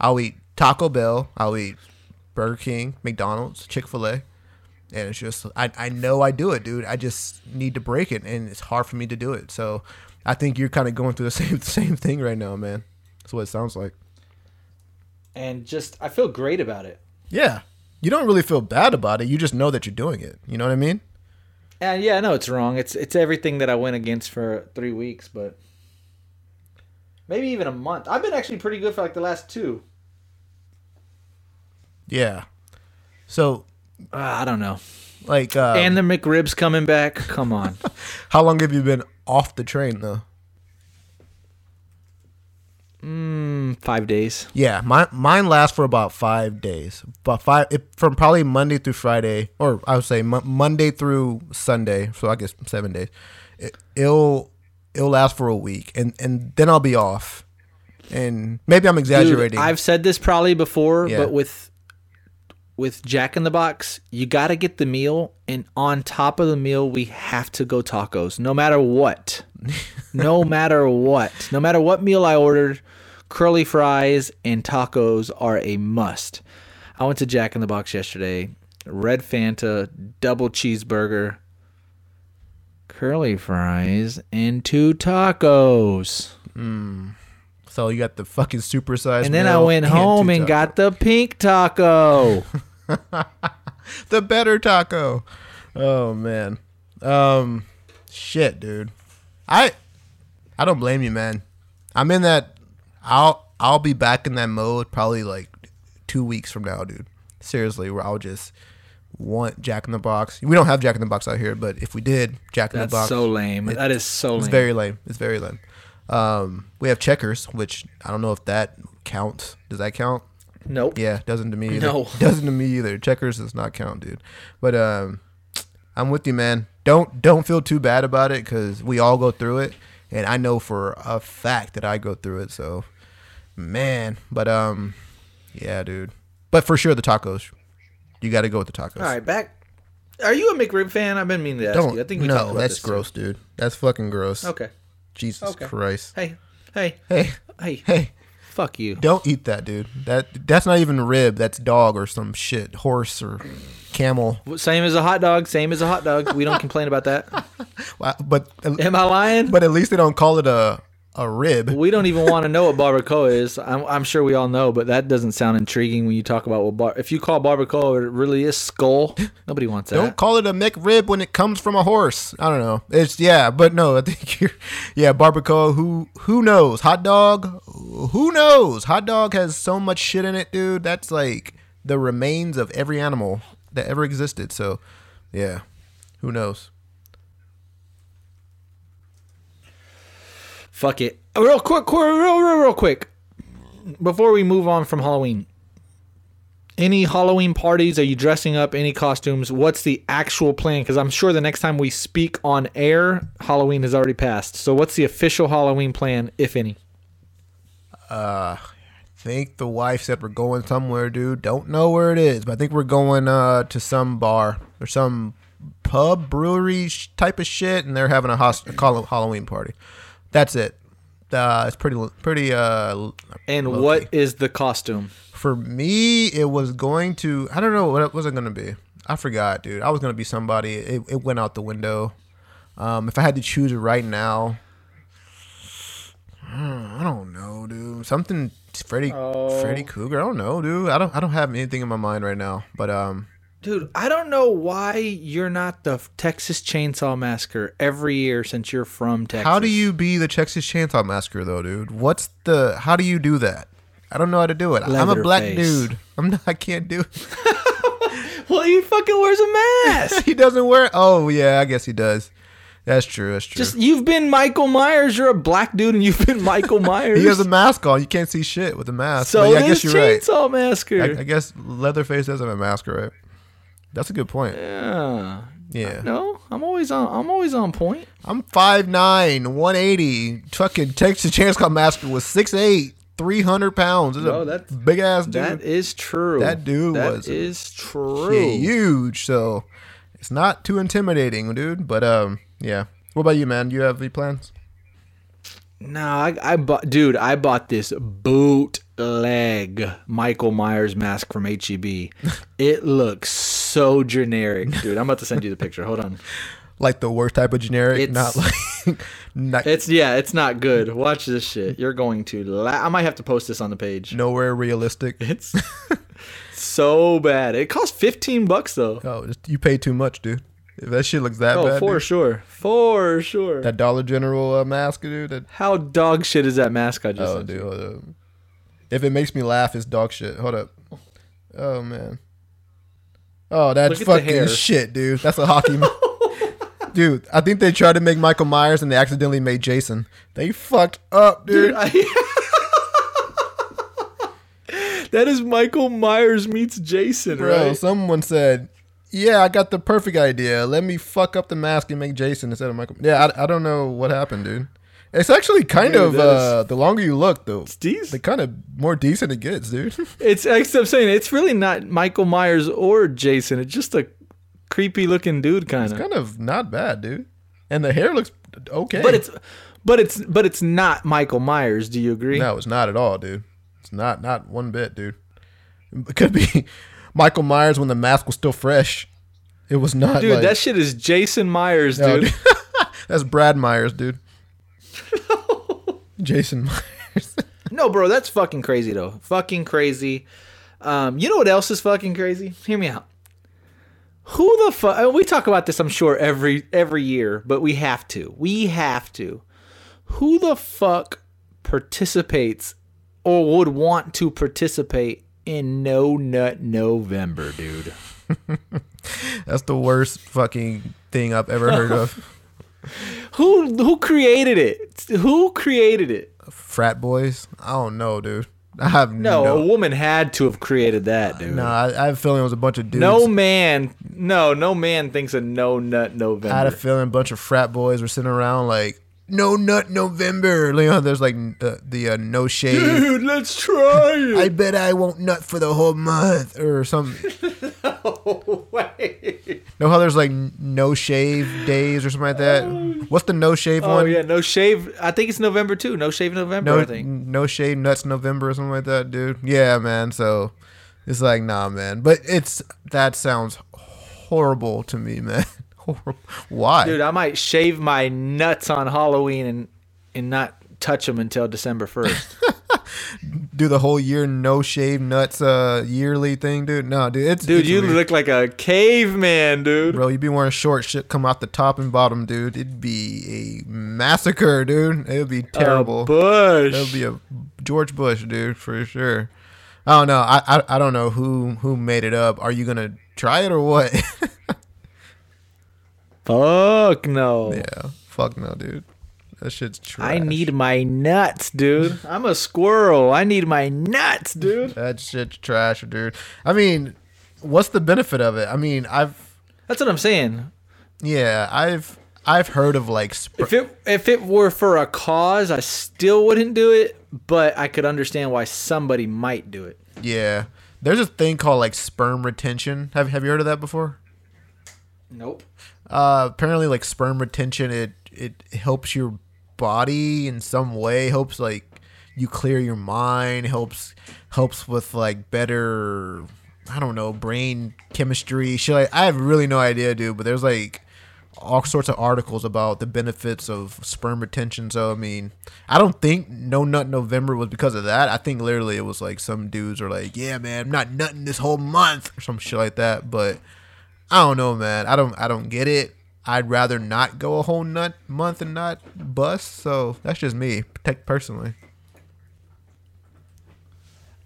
Speaker 10: I'll eat Taco Bell. I'll eat Burger King, McDonald's, Chick Fil A, and it's just I I know I do it, dude. I just need to break it, and it's hard for me to do it. So I think you're kind of going through the same same thing right now, man. That's what it sounds like.
Speaker 9: And just I feel great about it.
Speaker 10: Yeah, you don't really feel bad about it. You just know that you're doing it. You know what I mean?
Speaker 9: And yeah, I know it's wrong. It's it's everything that I went against for three weeks, but maybe even a month. I've been actually pretty good for like the last two.
Speaker 10: Yeah. So
Speaker 9: Uh, I don't know.
Speaker 10: like, uh,
Speaker 9: and the McRibs coming back. Come on.
Speaker 10: how long have you been off the train though?
Speaker 9: Mm, five days.
Speaker 10: Yeah, mine mine lasts for about five days, but five it, from probably Monday through Friday, or I would say Mo- Monday through Sunday. So I guess seven days. It, it'll it'll last for a week, and and then I'll be off. And maybe I'm
Speaker 9: Dude,
Speaker 10: exaggerating.
Speaker 9: I've said this probably before,
Speaker 10: Yeah.
Speaker 9: but with with Jack in the Box, you got to get the meal, and on top of the meal, we have to go tacos, no matter what. no matter what. No matter what meal I ordered, curly fries and tacos are a must. I went to Jack in the Box yesterday. Red Fanta, double cheeseburger, curly fries, and two tacos. Hmm.
Speaker 10: So you got the fucking supersized.
Speaker 9: And then I went home and got the pink taco.
Speaker 10: the better taco. Oh man. Um shit, dude. I I don't blame you, man. I'm in that I'll I'll be back in that mode probably like 2 weeks from now, dude. Seriously, where I'll just want Jack in the Box. We don't have Jack in the Box out here, but if we did, Jack in
Speaker 9: That's
Speaker 10: the Box.
Speaker 9: so lame.
Speaker 10: It-
Speaker 9: that is so
Speaker 10: It's
Speaker 9: lame.
Speaker 10: very lame. It's very lame. Um, we have checkers, which I don't know if that counts. Does that count?
Speaker 9: nope.
Speaker 10: Yeah, doesn't to me either.
Speaker 9: No.
Speaker 10: Doesn't to me either. Checkers does not count, dude. But um I'm with you, man. Don't don't feel too bad about it cuz we all go through it and I know for a fact that I go through it. So man, but um yeah, dude. But for sure the tacos. You got to go with the tacos.
Speaker 9: All right, back. Are you a McRib fan? I've been meaning to ask
Speaker 10: Don't
Speaker 9: you. I think we
Speaker 10: No, that's
Speaker 9: this, too.
Speaker 10: gross, dude. That's fucking gross.
Speaker 9: Okay.
Speaker 10: Jesus
Speaker 9: Okay.
Speaker 10: Christ.
Speaker 9: Hey, hey,
Speaker 10: Hey,
Speaker 9: hey,
Speaker 10: hey.
Speaker 9: Fuck you.
Speaker 10: Don't eat that, dude. That that's not even rib. That's dog or some shit, horse or camel.
Speaker 9: Same as a hot dog. Same as a hot dog. We don't complain about that.
Speaker 10: Wow, But
Speaker 9: Am I lying?
Speaker 10: but at least they don't call it a a rib.
Speaker 9: we don't even want to know what barbacoa is. I'm, I'm sure we all know, but that doesn't sound intriguing when you talk about what bar. If you call barbacoa, it really is skull. Nobody wants that.
Speaker 10: Don't call it a McRib when it comes from a horse. I don't know. It's yeah, but no, I think you're yeah, barbacoa, who who knows? Hot dog? Who knows? Hot dog has so much shit in it, dude. That's like the remains of every animal that ever existed. So, yeah. Who knows?
Speaker 9: Fuck it. Real quick, real, real, real quick. Before we move on from Halloween, any Halloween parties? Are you dressing up? Any costumes? What's the actual plan? Because I'm sure the next time we speak on air, Halloween has already passed. So, what's the official Halloween plan, if any?
Speaker 10: Uh, I think the wife said we're going somewhere, dude. Don't know where it is, but I think we're going uh, to some bar or some pub brewery type of shit, and they're having a, host- a Halloween party. That's it. Uh, it's pretty pretty. Uh,
Speaker 9: And
Speaker 10: low-key.
Speaker 9: what is the costume?
Speaker 10: for me? It was going to. I don't know what it was. It going to be. I forgot, dude. I was going to be somebody. It, it went out the window. Um, if I had to choose it right now, I don't know, dude. Something Freddy Freddy Krueger. I don't know, dude. I don't I don't have anything in my mind right now. But um
Speaker 9: Dude, I don't know why you're not the Texas Chainsaw Massacre every year since you're from Texas.
Speaker 10: how do you be the Texas Chainsaw Massacre though, dude? What's the how do you do that? I don't know how to do it. I'm a black
Speaker 9: Leatherface.
Speaker 10: dude. I'm not, I can't do it.
Speaker 9: Well, he fucking wears a mask.
Speaker 10: he doesn't wear Oh yeah, I guess he does. That's true. That's true.
Speaker 9: Just you've been Michael Myers. You're a black dude, and you've been Michael Myers.
Speaker 10: he has a mask on. You can't see shit with a mask.
Speaker 9: so
Speaker 10: But yeah, I guess you're right.
Speaker 9: Chainsaw Massacre.
Speaker 10: I, I guess Leatherface doesn't have a mask, right? That's a good point.
Speaker 9: yeah.
Speaker 10: Yeah.
Speaker 9: No, I'm always on. I'm always on point.
Speaker 10: I'm 5'9", 180. Fucking Texas Chainsaw Massacre was 6'8", 300 pounds.
Speaker 9: Bro,
Speaker 10: a
Speaker 9: that's-
Speaker 10: big ass dude.
Speaker 9: That is true.
Speaker 10: That dude
Speaker 9: That
Speaker 10: was
Speaker 9: is true.
Speaker 10: Huge. So it's not too intimidating, dude. But um, yeah. What about you, man? Do you have any plans?
Speaker 9: No, I, I bought, dude. I bought this bootleg Michael Myers mask from HEB. it looks so generic, dude. I'm about to send you the picture. Hold on.
Speaker 10: Like the worst type of generic,
Speaker 9: It's-
Speaker 10: not like not
Speaker 9: It's yeah, it's not good. Watch this shit. You're going to. La- I might have to post this on the page.
Speaker 10: nowhere realistic.
Speaker 9: It's so bad. It costs 15 bucks though.
Speaker 10: Oh, you pay too much, dude. If that shit looks that bad.
Speaker 9: Oh,
Speaker 10: bad,
Speaker 9: for
Speaker 10: dude.
Speaker 9: sure, for sure.
Speaker 10: that Dollar General uh, mask, dude. That,
Speaker 9: How dog shit is that mask I just
Speaker 10: oh, dude.
Speaker 9: you?
Speaker 10: hold up. If it makes me laugh, it's dog shit. Hold up. Oh man. Oh, that's
Speaker 9: Look at the
Speaker 10: fucking shit, dude. That's a hockey. dude, I think they tried to make Michael Myers and they accidentally made Jason. They fucked up, dude.
Speaker 9: Dude, I- that is Michael Myers meets Jason,
Speaker 10: Bro,
Speaker 9: right?
Speaker 10: someone said, "Yeah, I got the perfect idea. Let me fuck up the mask and make Jason instead of Michael." Yeah, I, I don't know what happened, dude. It's actually kind
Speaker 9: Dude,
Speaker 10: of uh, the longer you look, though, it's
Speaker 9: decent.
Speaker 10: the kind of more decent it gets, dude.
Speaker 9: It's I'm saying it's really not Michael Myers or Jason. It's just a creepy looking dude, kind of.
Speaker 10: kind of not bad, dude. And the hair looks okay,
Speaker 9: But it's, but it's, but it's not Michael Myers. Do you agree?
Speaker 10: no, it's not at all, dude. It's not not one bit, dude. It could be Michael Myers when the mask was still fresh. It was not,
Speaker 9: dude.
Speaker 10: like,
Speaker 9: that shit is Jason Myers,
Speaker 10: No,
Speaker 9: dude.
Speaker 10: dude. That's Brad Myers, dude. Jason Myers.
Speaker 9: no, bro, that's fucking crazy though. Fucking crazy. Um, you know what else is fucking crazy? Hear me out. Who the fuck? We talk about this, I'm sure, every every year, but we have to. We have to. Who the fuck participates or would want to participate in No Nut November, dude?
Speaker 10: That's the worst fucking thing I've ever heard of.
Speaker 9: Who who created it? Who created it?
Speaker 10: Frat boys? I don't know, dude. I have
Speaker 9: No,
Speaker 10: no.
Speaker 9: a woman had to have created that, dude.
Speaker 10: No, I, I have a feeling it was a bunch of dudes.
Speaker 9: No man, no, no man thinks a no nut November.
Speaker 10: I had a feeling a bunch of frat boys were sitting around like, no nut November. You know, there's like the, the uh, no shade.
Speaker 9: Dude, let's try it.
Speaker 10: I bet I won't nut for the whole month or something.
Speaker 9: Wait.
Speaker 10: Know how there's like no shave days or something like that? What's the no shave
Speaker 9: Oh
Speaker 10: one?
Speaker 9: yeah, no shave. I think it's November too. No shave November.
Speaker 10: No,
Speaker 9: I think.
Speaker 10: no shave nuts November or something like that, dude. Yeah, man. So it's like, nah, man. But it's that sounds horrible to me, man. Horrible. Why?
Speaker 9: Dude, I might shave my nuts on Halloween and and not touch them until December first.
Speaker 10: Do the whole year no shave nuts uh yearly thing, dude? No, dude. It's
Speaker 9: dude,
Speaker 10: it's
Speaker 9: you
Speaker 10: weird.
Speaker 9: look like a caveman, dude.
Speaker 10: Bro, you'd be wearing short shit come out the top and bottom, dude. It'd be a massacre, dude. It would be terrible.
Speaker 9: A bush.
Speaker 10: It would be a George Bush, dude, for sure. I don't know. I, I I don't know who who made it up. Are you gonna try it or what?
Speaker 9: Fuck no.
Speaker 10: yeah. Fuck no, dude. That shit's trash.
Speaker 9: I need my nuts, dude. I'm a squirrel. I need my nuts, dude.
Speaker 10: that shit's trash, dude. I mean, what's the benefit of it? I mean, I've
Speaker 9: That's what I'm saying.
Speaker 10: yeah, I've I've heard of like sp-
Speaker 9: If it if it were for a cause, I still wouldn't do it, but I could understand why somebody might do it.
Speaker 10: yeah. There's a thing called like sperm retention. Have Have you heard of that before?
Speaker 9: Nope.
Speaker 10: Uh, apparently, like sperm retention, it it helps your body in some way. Helps like you clear your mind. Helps helps with like better. I don't know brain chemistry. Shit, like, I have really no idea, dude. But there's like all sorts of articles about the benefits of sperm retention. So I mean, I don't think No Nut November was because of that. I think literally it was like some dudes are like, yeah, man, I'm not nutting this whole month or some shit like that. But I don't know, man. I don't I don't get it. I'd rather not go a whole nut month and not bust. So that's just me, take personally.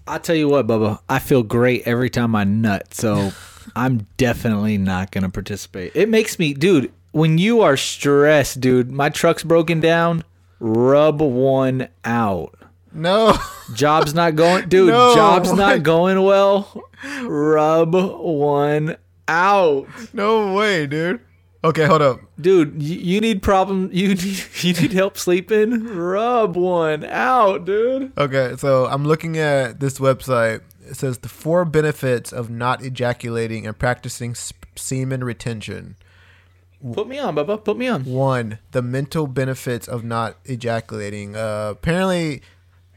Speaker 9: I'll tell you what, Bubba. I feel great every time I nut, so I'm definitely not gonna participate. It makes me, dude. when you are stressed, dude, my truck's broken down. Rub one out.
Speaker 10: No.
Speaker 9: Job's not going, dude.
Speaker 10: No,
Speaker 9: job's
Speaker 10: what?
Speaker 9: not going well. Rub one out,
Speaker 10: No way, dude. Okay, hold up.
Speaker 9: dude. You, you need problem. You need you need help sleeping. Rub one out, dude.
Speaker 10: Okay, so I'm looking at this website. It says the four benefits of not ejaculating and practicing sp- semen retention.
Speaker 9: Put me on, Bubba. Put me on.
Speaker 10: One, the mental benefits of not ejaculating. Uh, apparently,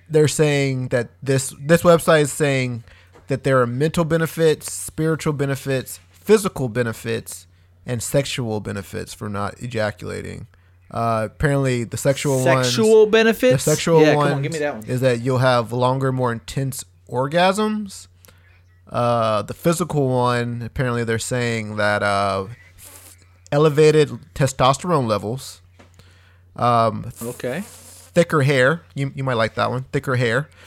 Speaker 10: they're saying that this this website is saying that there are mental benefits, spiritual benefits, physical benefits, and sexual benefits for not ejaculating. Uh, apparently, the sexual ones,
Speaker 9: Sexual benefits.
Speaker 10: the sexual
Speaker 9: yeah,
Speaker 10: ones
Speaker 9: come on, give me that one.
Speaker 10: is that you'll have longer, more intense orgasms. Uh, the physical one, apparently, they're saying that uh, elevated testosterone levels, um,
Speaker 9: Okay.
Speaker 10: thicker hair. You, you might like that one. Thicker hair.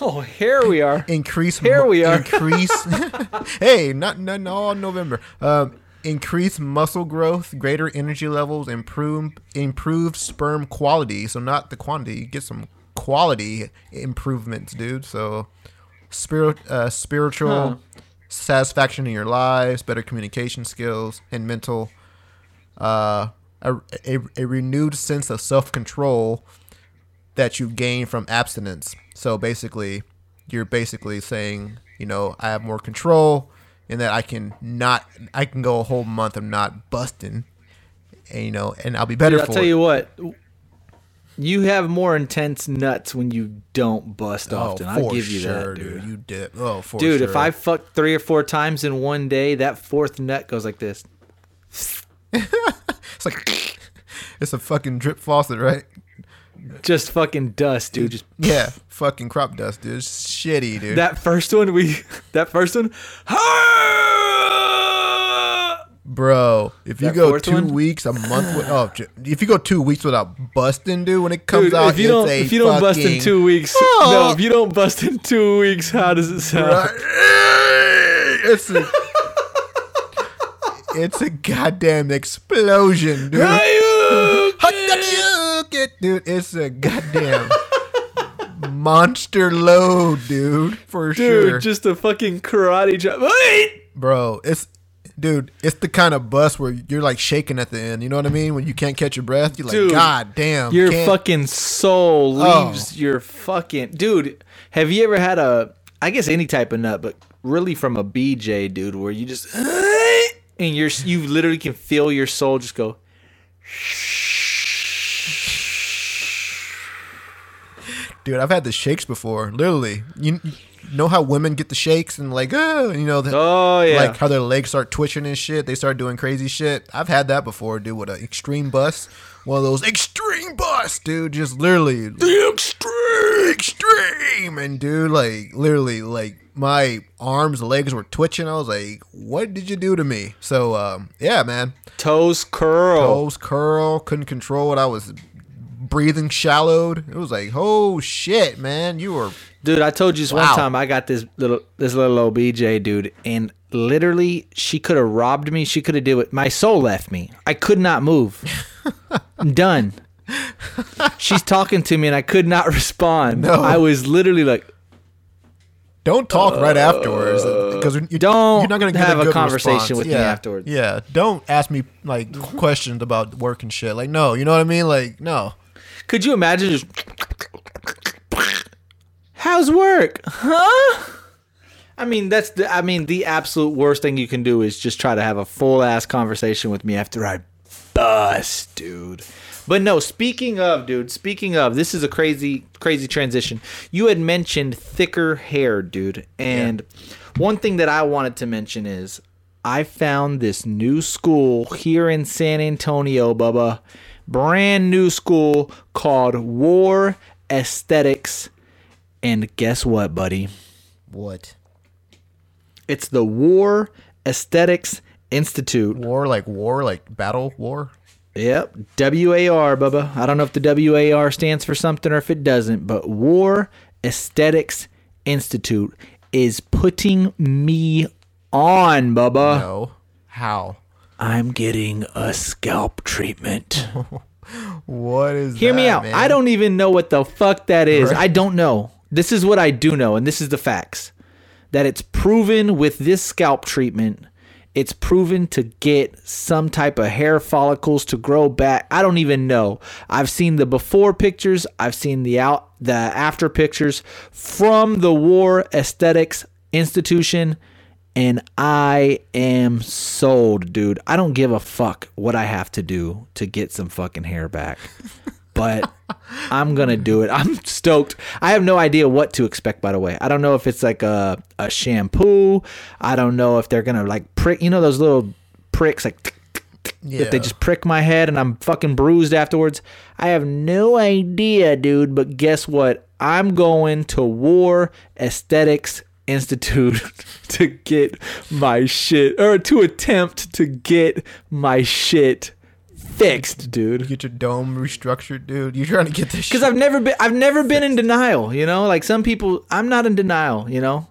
Speaker 9: Oh, here we are.
Speaker 10: Increase.
Speaker 9: Here we are.
Speaker 10: Increase. hey, not not no November. Um, increase muscle growth, greater energy levels, improve improved sperm quality. So not the quantity. You get some quality improvements, dude. So spirit, uh, spiritual
Speaker 9: Huh.
Speaker 10: satisfaction in your lives, better communication skills, and mental. Uh, a, a, a renewed sense of self control that you gain from abstinence. So basically, you're basically saying, you know, I have more control and that I can not, I can go a whole month of not busting, and you know, and I'll be better
Speaker 9: Dude, I'll tell
Speaker 10: it.
Speaker 9: you what. You have more intense nuts when you don't bust oh, often. I'll
Speaker 10: Oh,
Speaker 9: give you
Speaker 10: sure,
Speaker 9: that, dude.
Speaker 10: You did. Oh, for
Speaker 9: Dude,
Speaker 10: sure.
Speaker 9: if I fuck three or four times in one day, that fourth nut goes like this.
Speaker 10: it's like, it's a fucking drip faucet, right?
Speaker 9: Just fucking dust, dude. Just
Speaker 10: Yeah, fucking crop dust, dude. It's shitty, dude.
Speaker 9: that first one we that first one.
Speaker 10: Bro, if you
Speaker 9: That
Speaker 10: go two
Speaker 9: one?
Speaker 10: weeks, a month, with, oh, if you go two weeks without busting, dude, when it comes
Speaker 9: Dude,
Speaker 10: out,
Speaker 9: if you
Speaker 10: it's
Speaker 9: don't if you don't bust in two weeks,
Speaker 10: Oh.
Speaker 9: no, if you don't bust in two weeks, how does it sound?
Speaker 10: Right. It's a, it's a goddamn explosion, dude. Dude, it's a goddamn monster load, dude, for
Speaker 9: Dude,
Speaker 10: sure.
Speaker 9: Dude, just a fucking karate. Wait!
Speaker 10: Bro, it's dude, it's the kind of bus where you're like shaking at the end. You know what I mean? When you can't catch your breath, you're like,
Speaker 9: Dude,
Speaker 10: God damn,
Speaker 9: Your
Speaker 10: can't-
Speaker 9: fucking soul
Speaker 10: Oh.
Speaker 9: leaves your fucking dude. Have you ever had a I guess any type of nut, but really from a BJ, dude, where you just and you're you literally can feel your soul just go.
Speaker 10: Dude. I've had the shakes before. Literally, you, you know how women get the shakes and like, oh, you know, the,
Speaker 9: Oh yeah,
Speaker 10: like how their legs start twitching and shit. They start doing crazy shit. I've had that before, dude. With an extreme bus, one of those extreme bus, dude. Just literally the extreme, extreme, and dude, like literally, like my arms, legs were twitching. I was like, what did you do to me? So, um, yeah, man,
Speaker 9: toes curl.
Speaker 10: toes curl, couldn't control what I was. Breathing shallowed. It was like, oh shit, man, you were
Speaker 9: Dude, I told you this
Speaker 10: Wow.
Speaker 9: one time I got this little this little old BJ dude and literally she could have robbed me. She could have did it. My soul left me. I could not move. I'm done. She's talking to me and I could not respond.
Speaker 10: No.
Speaker 9: I was literally like,
Speaker 10: Don't talk right afterwards because you,
Speaker 9: Don't
Speaker 10: You're not gonna
Speaker 9: have a
Speaker 10: good
Speaker 9: conversation
Speaker 10: response.
Speaker 9: with me afterwards.
Speaker 10: Yeah, don't ask me like questions about work and shit. Like, no, you know what I mean? Like, no.
Speaker 9: Could you imagine just How's work? Huh? I mean, that's the I mean, the absolute worst thing you can do is just try to have a full ass conversation with me after I bust, dude. But no, speaking of, dude, speaking of, this is a crazy, crazy transition. You had mentioned thicker hair, dude. And one thing that I wanted to mention is I found this new school here in San Antonio, Bubba. Brand new school called War Aesthetics. And guess what, buddy?
Speaker 10: What?
Speaker 9: It's the War Aesthetics Institute.
Speaker 10: War like war, like battle war?
Speaker 9: Yep, WAR, Bubba. I don't know if the WAR stands for something or if it doesn't, but War Aesthetics Institute is putting me on, Bubba.
Speaker 10: No. How?
Speaker 9: I'm getting a scalp treatment.
Speaker 10: What is? That?
Speaker 9: Hear me out.
Speaker 10: man?
Speaker 9: I don't even know what the fuck that is.
Speaker 10: Right.
Speaker 9: I don't know. This is what I do know, and this is the facts. That it's proven with this scalp treatment, it's proven to get some type of hair follicles to grow back. I don't even know. I've seen the before pictures, I've seen the out the after pictures from the War Aesthetics Institution, and I am sold, dude. I don't give a fuck what I have to do to get some fucking hair back. But I'm gonna do it. I'm stoked. I have no idea what to expect. By the way, I don't know if it's like a a shampoo. I don't know if they're gonna like prick. You know those little pricks like tick, tick, tick, that they just prick my head and I'm fucking bruised afterwards. I have no idea, dude. But guess what? I'm going to War Aesthetics Institute to get my shit or to attempt to get my shit fixed, dude.
Speaker 10: Get your dome restructured, dude. You're trying to get this.
Speaker 9: Because I've never been, I've never been in denial. You know, like some people, I'm not in denial. You know,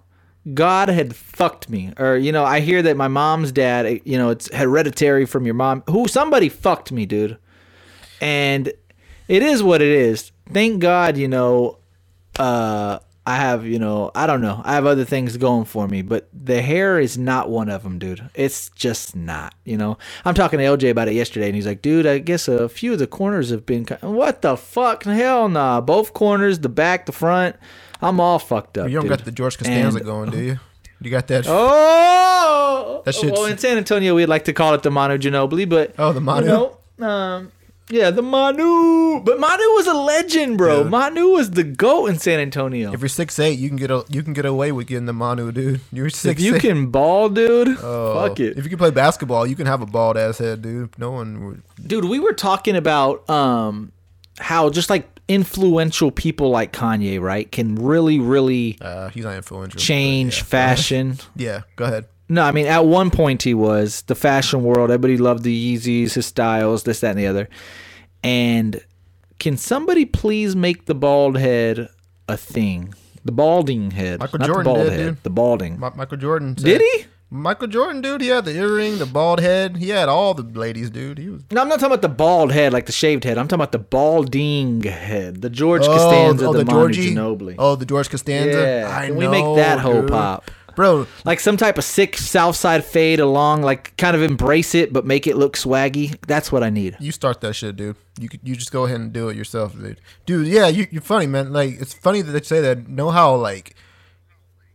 Speaker 9: God had fucked me, or you know, I hear that my mom's dad, you know, it's hereditary from your mom. Who somebody fucked me, dude, and it is what it is. Thank God, you know, uh, I have, you know, I don't know, I have other things going for me, but the hair is not one of them, dude. It's just not, you know. I'm talking to LJ about it yesterday, and he's like, dude, I guess a few of the corners have been. ki- What the fuck? Hell nah. Both corners, the back, the front, I'm all fucked up.
Speaker 10: you don't
Speaker 9: dude.
Speaker 10: got the George Costanza
Speaker 9: And-
Speaker 10: going, do you? You got that?
Speaker 9: Oh,
Speaker 10: That shit's-
Speaker 9: well, in San Antonio, we'd like to call it the Manu Ginobili, but
Speaker 10: Oh, the Manu?
Speaker 9: You know, um, yeah, the Manu. But Manu was a legend, bro.
Speaker 10: Dude.
Speaker 9: Manu was the goat in San Antonio.
Speaker 10: If you're six eight, you can get a, you can get away with getting the Manu, dude. You're six.
Speaker 9: If you can ball, dude,
Speaker 10: Oh,
Speaker 9: fuck it,
Speaker 10: If you can play basketball, you can have a bald ass head, dude. No one. Would,
Speaker 9: dude. We were talking about um how just like influential people like Kanye, right, can really, really
Speaker 10: uh, he's not influential.
Speaker 9: change
Speaker 10: yeah.
Speaker 9: fashion.
Speaker 10: Yeah, go ahead.
Speaker 9: No, I mean at one point he was the fashion world. Everybody loved the Yeezys, his styles, this, that, and the other. And can somebody please make the bald head a thing? The balding head,
Speaker 10: Michael
Speaker 9: not
Speaker 10: Jordan
Speaker 9: the bald
Speaker 10: did,
Speaker 9: head,
Speaker 10: dude.
Speaker 9: the balding.
Speaker 10: Mi- Michael Jordan.
Speaker 9: Did he?
Speaker 10: Michael Jordan, dude. He had the earring, the bald head. He had all the ladies, dude. He was.
Speaker 9: No, I'm not talking about the bald head, like the shaved head. I'm talking about the balding head, the George
Speaker 10: oh,
Speaker 9: Costanza,
Speaker 10: oh,
Speaker 9: the,
Speaker 10: the Georgie.
Speaker 9: Ginobili.
Speaker 10: Oh, the George Costanza.
Speaker 9: Yeah,
Speaker 10: I
Speaker 9: can we make that whole
Speaker 10: dude.
Speaker 9: pop?
Speaker 10: Bro?
Speaker 9: like some type of sick South Side fade along, like kind of embrace it, but make it look swaggy. That's what I need.
Speaker 10: You start that shit, dude. You you just go ahead and do it yourself, dude. Dude, yeah, you, you're funny, man. Like it's funny that they say that. Know how like,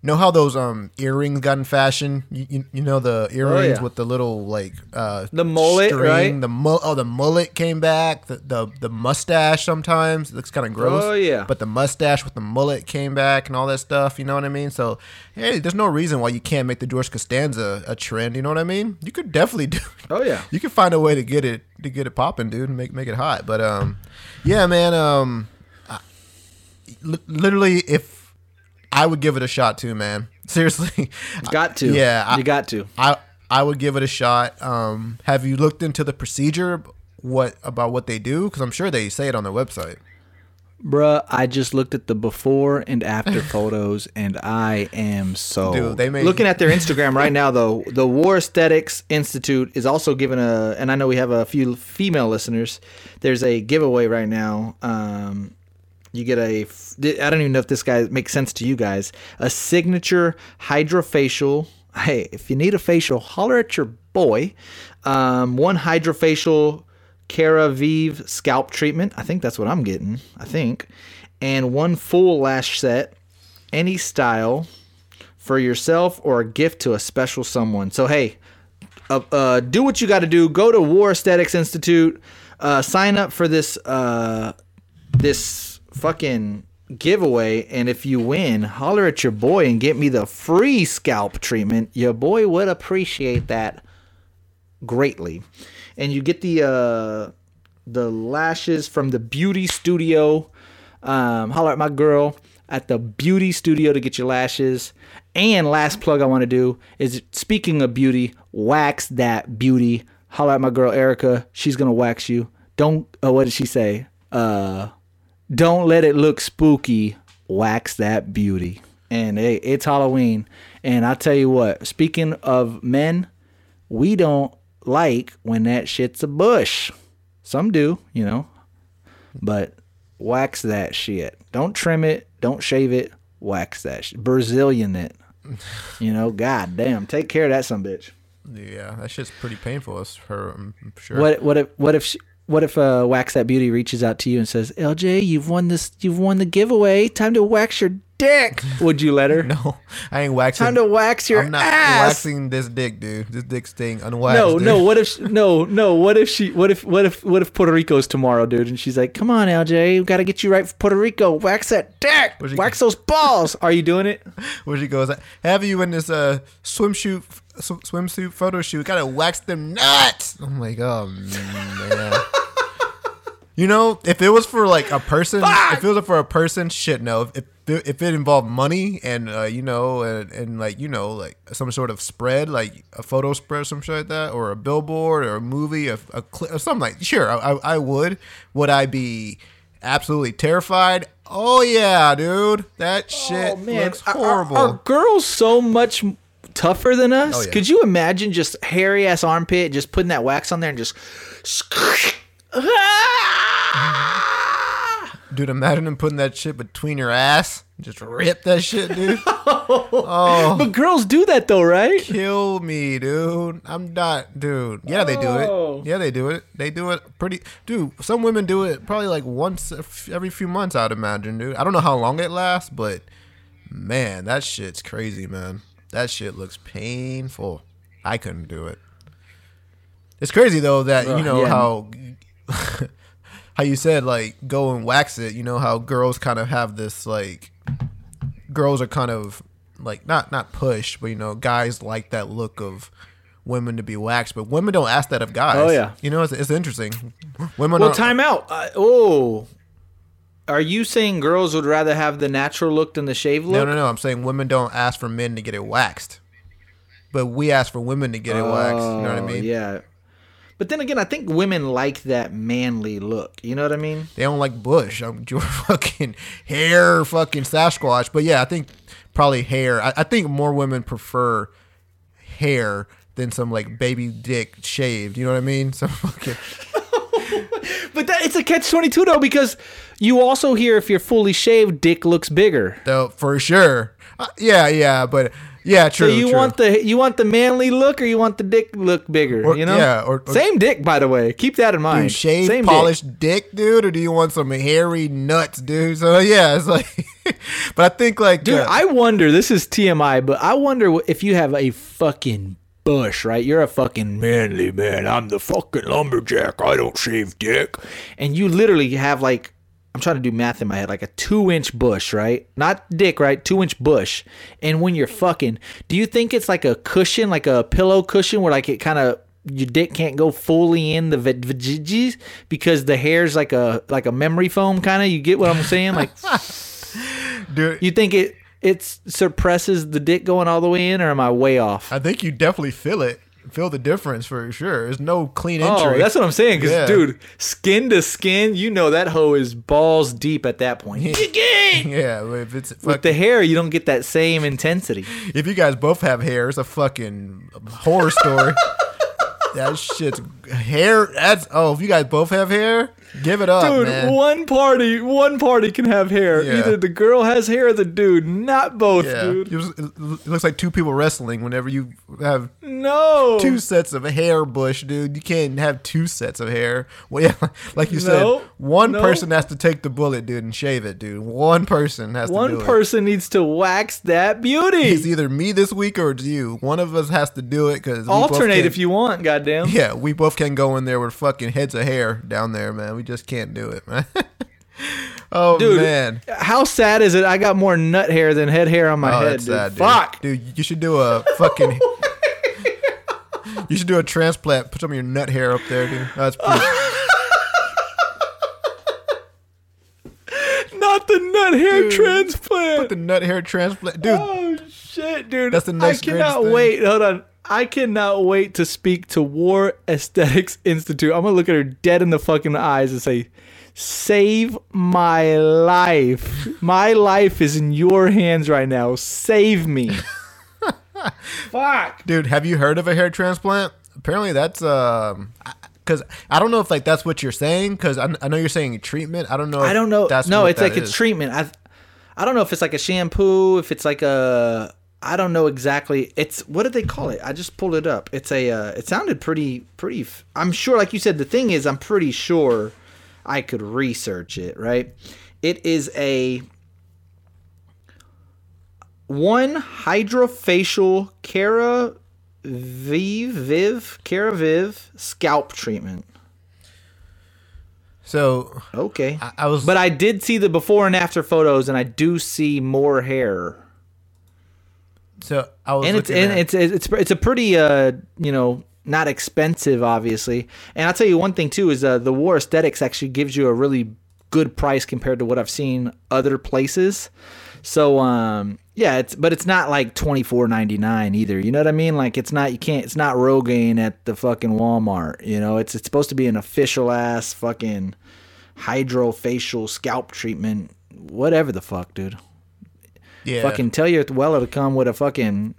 Speaker 10: know how those um earrings got in fashion. You you, you know the earrings
Speaker 9: Oh, yeah.
Speaker 10: with the little like uh
Speaker 9: The mullet, right?
Speaker 10: The mu- oh the mullet came back. The the, the mustache sometimes it looks kind of gross.
Speaker 9: Oh, yeah.
Speaker 10: But the mustache with the mullet came back and all that stuff. You know what I mean? So hey, there's no reason why you can't make the George Costanza a trend. You know what I mean? You could definitely do.
Speaker 9: Oh yeah.
Speaker 10: you can find a way to get it to get it popping, dude, and make make it hot. But um, yeah, man. Um, I- literally, if I would give it a shot too, man. Seriously,
Speaker 9: Got to.
Speaker 10: Yeah, I-
Speaker 9: you got to.
Speaker 10: I I would give it a shot. Um, have you looked into the procedure? What about what they do? Because I'm sure they say it on their website.
Speaker 9: Bruh, I just looked at the before and after photos, and I am so.
Speaker 10: Dude, they made-
Speaker 9: Looking at their Instagram right now, though, the War Aesthetics Institute is also giving a, and I know we have a few female listeners. There's a giveaway right now. Um, you get a, I don't even know if this guy makes sense to you guys. A signature hydrofacial. Hey, if you need a facial, holler at your boy. Um, one hydrofacial Keravive scalp treatment. I think that's what I'm getting. I think. And one full lash set, any style, for yourself or a gift to a special someone. So hey, uh, uh, do what you got to do. Go to War Aesthetics Institute. Uh, sign up for this uh, this fucking giveaway, and if you win, holler at your boy and get me the free scalp treatment. Your boy would appreciate that greatly. And you get the uh, the lashes from the beauty studio. Um, holler at my girl at the beauty studio to get your lashes. And last plug I want to do is speaking of beauty, wax that beauty. Holler at my girl Erica. She's gonna wax you. Don't. Oh, what did she say? Uh, don't let it look spooky. Wax that beauty. And hey, it's Halloween. And I tell you what. Speaking of men, we don't like when that shit's a bush. Some do, you know. But wax that shit. Don't trim it. Don't shave it. Wax that shit. Brazilian it. You know, god damn. Take care of that some bitch.
Speaker 10: Yeah, that shit's pretty painful. It's her, I'm sure.
Speaker 9: What what if what if she, what if uh, wax that beauty reaches out to you and says, "LJ, you've won this. You've won the giveaway. Time to wax your dick." Would you let her?
Speaker 10: No, I ain't waxing.
Speaker 9: Time to wax your
Speaker 10: I'm not
Speaker 9: ass.
Speaker 10: waxing this dick, dude. This dick's staying unwaxed.
Speaker 9: No,
Speaker 10: dude.
Speaker 9: no. What if? She, no, no. What if she? What if? What if? What if Puerto Rico's tomorrow, dude? And she's like, "Come on, LJ, we got to get you right for Puerto Rico. Wax that dick.
Speaker 10: Where's she-
Speaker 9: Wax those balls. Are you doing it?
Speaker 10: Where she goes, have you in this uh swimsuit sw- swimsuit photo shoot? Gotta wax them nuts. I'm like, oh man. You know, if it was for like a person, if it was for a person, shit, no. If if, it involved money and uh, you know, and, and like you know, like some sort of spread, like a photo spread, or some shit like that, or a billboard, or a movie, a, a clip, or something like. Sure, I, I I would. Would I be? Absolutely terrified. Oh yeah, dude, that shit looks
Speaker 9: Are- are-
Speaker 10: horrible.
Speaker 9: Are, girls so much tougher than us?
Speaker 10: Oh, yeah.
Speaker 9: Could you imagine just hairy ass armpit, just putting that wax on there and just.
Speaker 10: Dude, imagine him putting that shit between your ass. Just rip that shit, dude. oh,
Speaker 9: But girls do that though, right?
Speaker 10: kill me, dude. I'm not, dude. Yeah, they do
Speaker 9: Oh.
Speaker 10: it. Yeah, they do it. They do it pretty, dude. Some women do it probably like once a f- every few months. I'd imagine, dude. I don't know how long it lasts, but man, that shit's crazy, man. That shit looks painful. I couldn't do it. It's crazy though that you
Speaker 9: Ugh,
Speaker 10: know
Speaker 9: yeah.
Speaker 10: how how you said like go and wax it. You know how girls kind of have this like girls are kind of like not not pushed, but you know guys like that look of women to be waxed, but women don't ask that of guys.
Speaker 9: Oh, yeah.
Speaker 10: you know it's, it's interesting. Women
Speaker 9: Well, time out. Uh, oh, are you saying girls would rather have the natural look than the shave look?
Speaker 10: no no. No. I'm saying women don't ask for men to get it waxed, but we ask for women to get it waxed. You know what I
Speaker 9: Oh,
Speaker 10: mean?
Speaker 9: Yeah. But then again, I think women like that manly look. You know what I mean?
Speaker 10: They don't like bush. I'm your fucking hair, fucking Sasquatch. But yeah, I think probably hair. I, I think more women prefer hair than some like baby dick shaved. You know what I mean? Some fucking
Speaker 9: But that, it's a catch twenty two though because you also hear if you're fully shaved, dick looks bigger.
Speaker 10: though for sure. Uh, yeah, yeah, but yeah, true.
Speaker 9: so you
Speaker 10: true.
Speaker 9: want the you want the manly look or you want the dick look bigger?
Speaker 10: Or-
Speaker 9: you know?
Speaker 10: yeah, or- or-
Speaker 9: same dick by the way. Keep that in mind.
Speaker 10: Dude, shaved,
Speaker 9: same dick.
Speaker 10: polished dick. dude, or do you want some hairy nuts, dude? So yeah, it's like, but I think like,
Speaker 9: Dude,
Speaker 10: uh,
Speaker 9: I wonder. This is TMI, but I wonder if you have a fucking bush, right? You're a fucking manly man. I'm the fucking lumberjack. I don't shave dick, and you literally have like. I'm trying to do math in my head, like a two inch bush, right? Not dick, right? Two inch bush. And when you're fucking, do you think it's like a cushion, like a pillow cushion, where like it kind of your dick can't go fully in the vag- vajayjays because the hair's like a like a memory foam kind of? You get what I'm saying? Like
Speaker 10: dude,
Speaker 9: you think it it suppresses the dick going all the way in, or am I way off?
Speaker 10: I think you definitely feel it, feel the difference for sure. There's no clean
Speaker 9: oh,
Speaker 10: entry.
Speaker 9: Oh, that's what I'm saying. Because,
Speaker 10: Yeah.
Speaker 9: dude, skin to skin, you know that hoe is balls deep at that point.
Speaker 10: yeah, if it's
Speaker 9: With the hair, you don't get that same intensity.
Speaker 10: if you guys both have hair, it's a fucking horror story. that shit's hair. That's oh, if you guys both have hair, give it up,
Speaker 9: Dude,
Speaker 10: man.
Speaker 9: one party, one party can have hair.
Speaker 10: Yeah.
Speaker 9: Either the girl has hair or the dude, not both,
Speaker 10: yeah,
Speaker 9: dude.
Speaker 10: It, was- it looks like two people wrestling. Whenever you have
Speaker 9: No.
Speaker 10: two sets of hair bush, dude. You can't have two sets of hair. Well, yeah, like you
Speaker 9: No,
Speaker 10: said, one
Speaker 9: no.
Speaker 10: person has to take the bullet, dude, and shave it, dude. One person has to
Speaker 9: One
Speaker 10: do it.
Speaker 9: person needs to wax that beauty.
Speaker 10: It's either me this week or it's you. One of us has to do it because
Speaker 9: Alternate if you want, goddamn.
Speaker 10: Yeah, we both can go in there with fucking heads of hair down there, man. We just can't do it, man. oh
Speaker 9: Dude,
Speaker 10: man,
Speaker 9: how sad is it? I got more nut hair than head hair on my
Speaker 10: oh
Speaker 9: head, dude.
Speaker 10: sad, dude.
Speaker 9: Fuck.
Speaker 10: dude. You should do a fucking. Oh you should do a transplant. Put some of your nut hair up there, dude. That's pretty.
Speaker 9: Not the nut hair
Speaker 10: Dude,
Speaker 9: transplant.
Speaker 10: Put the nut hair transplant, dude.
Speaker 9: Oh shit, dude!
Speaker 10: That's the next
Speaker 9: I cannot wait. Hold on. I cannot wait to speak to War Aesthetics Institute. I'm gonna look at her dead in the fucking eyes and say, "Save my life. My life is in your hands right now. Save me." Fuck.
Speaker 10: Dude, have you heard of a hair transplant? apparently that's um because I don't know if like that's what you're saying because I, I know you're saying treatment. I don't know.
Speaker 9: I don't know.
Speaker 10: That's
Speaker 9: no,
Speaker 10: what
Speaker 9: it's
Speaker 10: that
Speaker 9: like a treatment. I I don't know if it's like a shampoo, if it's like a I don't know exactly. It's what did they call it? I just pulled it up. It's a uh, it sounded pretty pretty f- I'm sure like you said the thing is I'm pretty sure I could research it, right? It is a one hydrofacial Cara Viv Viv Cara Viv scalp treatment.
Speaker 10: So
Speaker 9: Okay.
Speaker 10: I, I was,
Speaker 9: But I did see the before and after photos, and I do see more hair.
Speaker 10: So I was
Speaker 9: And it's and
Speaker 10: at-
Speaker 9: it's it's it's a pretty uh you know not expensive obviously. And I'll tell you one thing too is uh, the War Aesthetics actually gives you a really good price compared to what I've seen other places. So um yeah, it's but it's not like twenty four ninety nine either. You know what I mean? Like it's not you can't it's not Rogaine at the fucking Walmart. You know, it's it's supposed to be an official ass fucking hydrofacial scalp treatment, whatever the fuck, dude.
Speaker 10: Yeah.
Speaker 9: Fucking tell your Weller to come with a fucking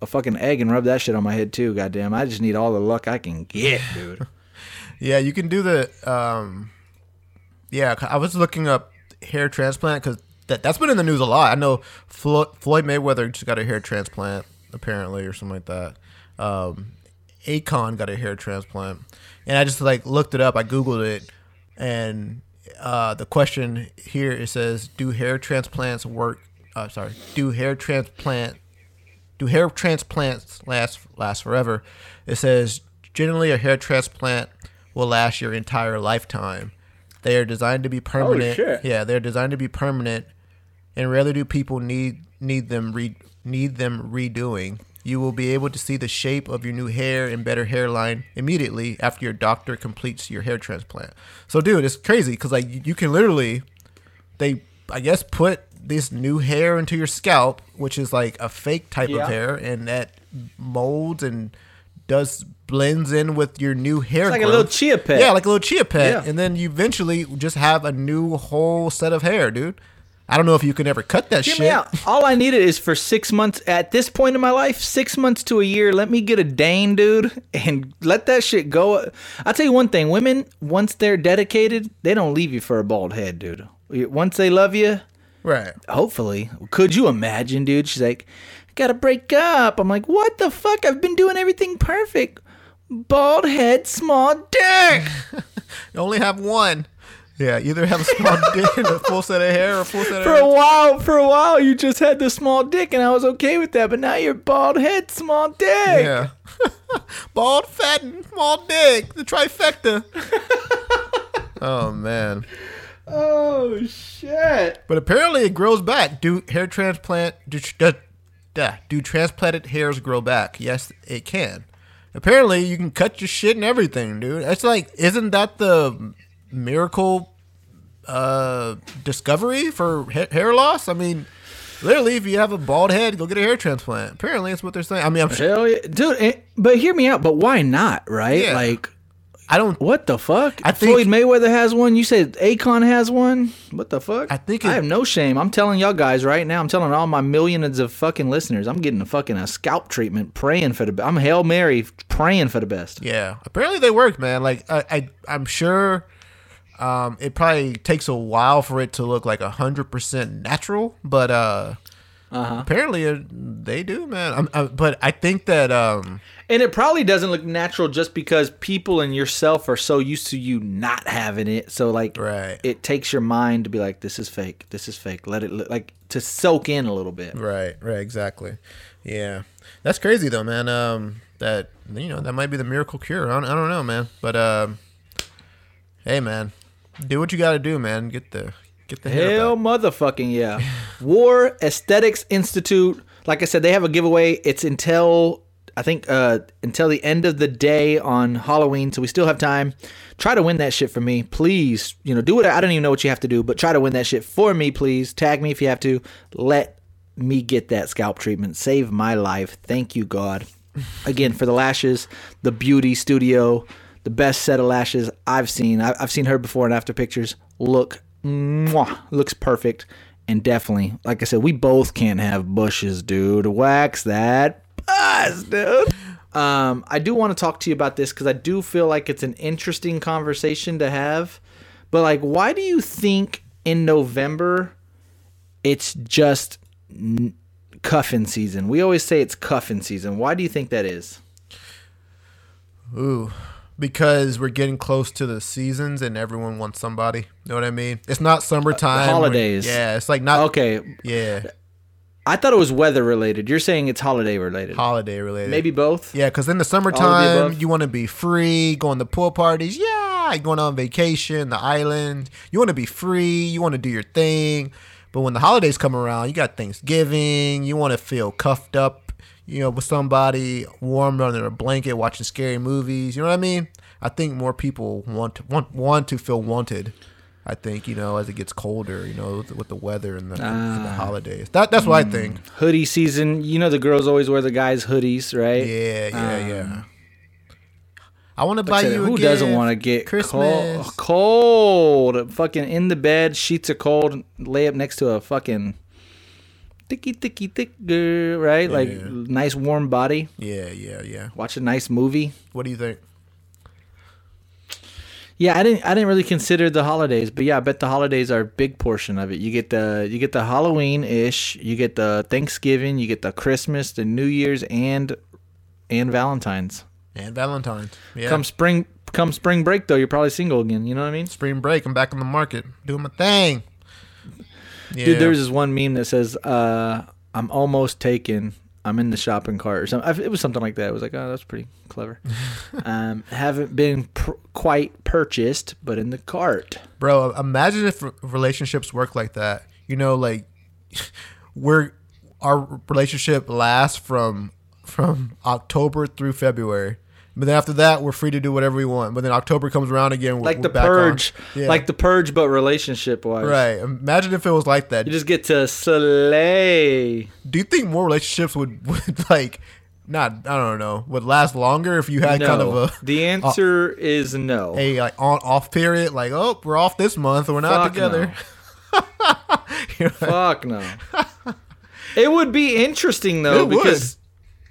Speaker 9: a fucking egg and rub that shit on my head too. Goddamn, I just need all the luck I can get, dude.
Speaker 10: Yeah, you can do the. Um, yeah, I was looking up hair transplant because that that's been in the news a lot. I know Flo- Floyd Mayweather just got a hair transplant apparently or something like that. Um, Akon got a hair transplant, and I just like looked it up. I googled it, and uh, the question here it says, "Do hair transplants work?" Uh, sorry, do hair transplant do hair transplants last last forever? It says generally a hair transplant will last your entire lifetime. They are designed to be permanent.
Speaker 9: shit.
Speaker 10: Yeah, they're designed to be permanent, and rarely do people need need them re, need them redoing. You will be able to see the shape of your new hair and better hairline immediately after your doctor completes your hair transplant. So, dude, it's crazy because like you can literally they I guess put this new hair into your scalp, which is like a fake type
Speaker 9: Yeah.
Speaker 10: of hair, and that molds and does blends in with your new hair.
Speaker 9: like a little chia pet.
Speaker 10: Yeah, like a little chia pet,
Speaker 9: Yeah.
Speaker 10: and then you eventually just have a new whole set of hair, dude. I don't know if you can ever cut that
Speaker 9: Hear
Speaker 10: shit.
Speaker 9: All I needed is for six months at this point in my life, six months to a year. Let me get a Dane, dude, and let that shit go. I'll tell you one thing: women, once they're dedicated, they don't leave you for a bald head, dude. Once they love you,
Speaker 10: Right.
Speaker 9: hopefully. Could you imagine, dude? She's like, gotta break up. I'm like, what the fuck? I've been doing everything perfect. Bald head, small dick.
Speaker 10: You only have one. Yeah, either have a small dick and a full set of hair or a full set of
Speaker 9: For
Speaker 10: hair.
Speaker 9: a while, for a while, you just had the small dick, and I was okay with that. But now you're bald head, small dick.
Speaker 10: Yeah. Bald, fat, and small dick. The trifecta. oh, man.
Speaker 9: Oh shit.
Speaker 10: But apparently it grows back. Do hair transplant do, do, duh, do transplanted hairs grow back? Yes, it can. Apparently you can cut your shit and everything, dude. It's like isn't that the miracle uh discovery for ha- hair loss? I mean, literally if you have a bald head, go get a hair transplant. Apparently that's what they're saying. I mean, I'm sure,
Speaker 9: Hell yeah, dude. eh, But hear me out. But why not? Right?
Speaker 10: Yeah.
Speaker 9: Like,
Speaker 10: I don't
Speaker 9: what the fuck?
Speaker 10: I think-
Speaker 9: Floyd Mayweather has one. You said Akon has one. What the fuck?
Speaker 10: I think
Speaker 9: I have no shame. I'm telling y'all guys right now. I'm telling all my millions of fucking listeners. I'm getting a fucking a scalp treatment, praying for the. I'm hail mary, praying for the best.
Speaker 10: Yeah, apparently they work, man. Like I, I I'm sure um, it probably takes a while for it to look like a hundred percent natural, but uh, apparently they do, man. I'm, I, but I think that um,
Speaker 9: And it probably doesn't look natural just because people and yourself are so used to you not having it. So like,
Speaker 10: Right.
Speaker 9: it takes your mind to be like, this is fake. This is fake. Let it look like to soak in a little bit.
Speaker 10: right, right, exactly. Yeah, that's crazy though, man. Um, that you know that might be the miracle cure. I don't, I don't know, man. But um, hey, man, do what you got to do, man. Get the get the
Speaker 9: Hell motherfucking yeah. War Aesthetics Institute. Like I said, they have a giveaway. It's until I think uh until the end of the day on Halloween, so we still have time. Try to win that shit for me, please. You know, do it. I don't even know what you have to do, but try to win that shit for me, please. Tag me if you have to. Let me get that scalp treatment. Save my life. Thank you, God. Again, for the lashes, the beauty studio, the best set of lashes I've seen. I- I've seen her before and after pictures. Look, mwah, looks perfect. And definitely, like I said, we both can't have bushes, dude. Wax that buzz, dude. um, I do want to talk to you about this because I do feel like it's an interesting conversation to have. But like, why do you think in November it's just n- cuffing season? We always say it's cuffing season. Why do you think that is?
Speaker 10: Ooh, because we're getting close to the seasons and everyone wants somebody. You know what I mean? It's not summertime.
Speaker 9: Uh, holidays.
Speaker 10: Yeah, it's like not
Speaker 9: Okay,
Speaker 10: Yeah,
Speaker 9: I thought it was weather related. You're saying it's holiday related.
Speaker 10: holiday related.
Speaker 9: Maybe both.
Speaker 10: Yeah, because in the summertime, you want to be free, going to pool parties. Yeah, going on vacation, the island. You want to be free. You want to do your thing. But when the holidays come around, you got Thanksgiving. You want to feel cuffed up, you know, with somebody, warm under a blanket, watching scary movies. You know what I mean? I think more people want to, want want to feel wanted. I think you know as it gets colder, you know, with, with the weather and the, and the
Speaker 9: Ah.
Speaker 10: holidays. That that's what I think.
Speaker 9: Hoodie season. You know the girls always wear the guys' hoodies, right?
Speaker 10: Yeah, yeah, yeah. I want to buy you. a
Speaker 9: who doesn't want to get
Speaker 10: Christmas?
Speaker 9: cold? Cold, fucking in the bed, sheets are cold. Lay up next to a fucking thicky, thicky, thick girl, right? Like
Speaker 10: Yeah.
Speaker 9: nice warm body.
Speaker 10: Yeah, yeah, yeah.
Speaker 9: Watch a nice movie.
Speaker 10: What do you think?
Speaker 9: Yeah, I didn't. I didn't really consider the holidays, but yeah, I bet the holidays are a big portion of it. You get the you get the Halloween ish, you get the Thanksgiving, you get the Christmas, the New Year's, and and Valentine's.
Speaker 10: And Valentine's. Yeah.
Speaker 9: Come spring, come spring break though, you're probably single again. You know what I mean?
Speaker 10: spring break. I'm back on the market doing my thing. Yeah.
Speaker 9: Dude, there's this one meme that says, uh, "I'm almost taken. I'm in the shopping cart or something." It was something like that. It was like, "Oh, that's pretty clever." um, haven't been pr- quite purchased, but in the cart.
Speaker 10: Bro, imagine if relationships work like that. You know, like we're our relationship lasts from from October through February. But then after that, we're free to do whatever we want. But then October comes around again. We're,
Speaker 9: Like the purge,
Speaker 10: Yeah.
Speaker 9: like the purge, but relationship wise.
Speaker 10: right. Imagine if it was like that.
Speaker 9: You just get to slay.
Speaker 10: do you think more relationships would, would like not I don't know would last longer if you had
Speaker 9: no,
Speaker 10: kind of a
Speaker 9: the answer is no.
Speaker 10: a like on off period like oh we're off this month we're not
Speaker 9: Fuck
Speaker 10: together.
Speaker 9: Fuck no. it would be interesting though
Speaker 10: It would.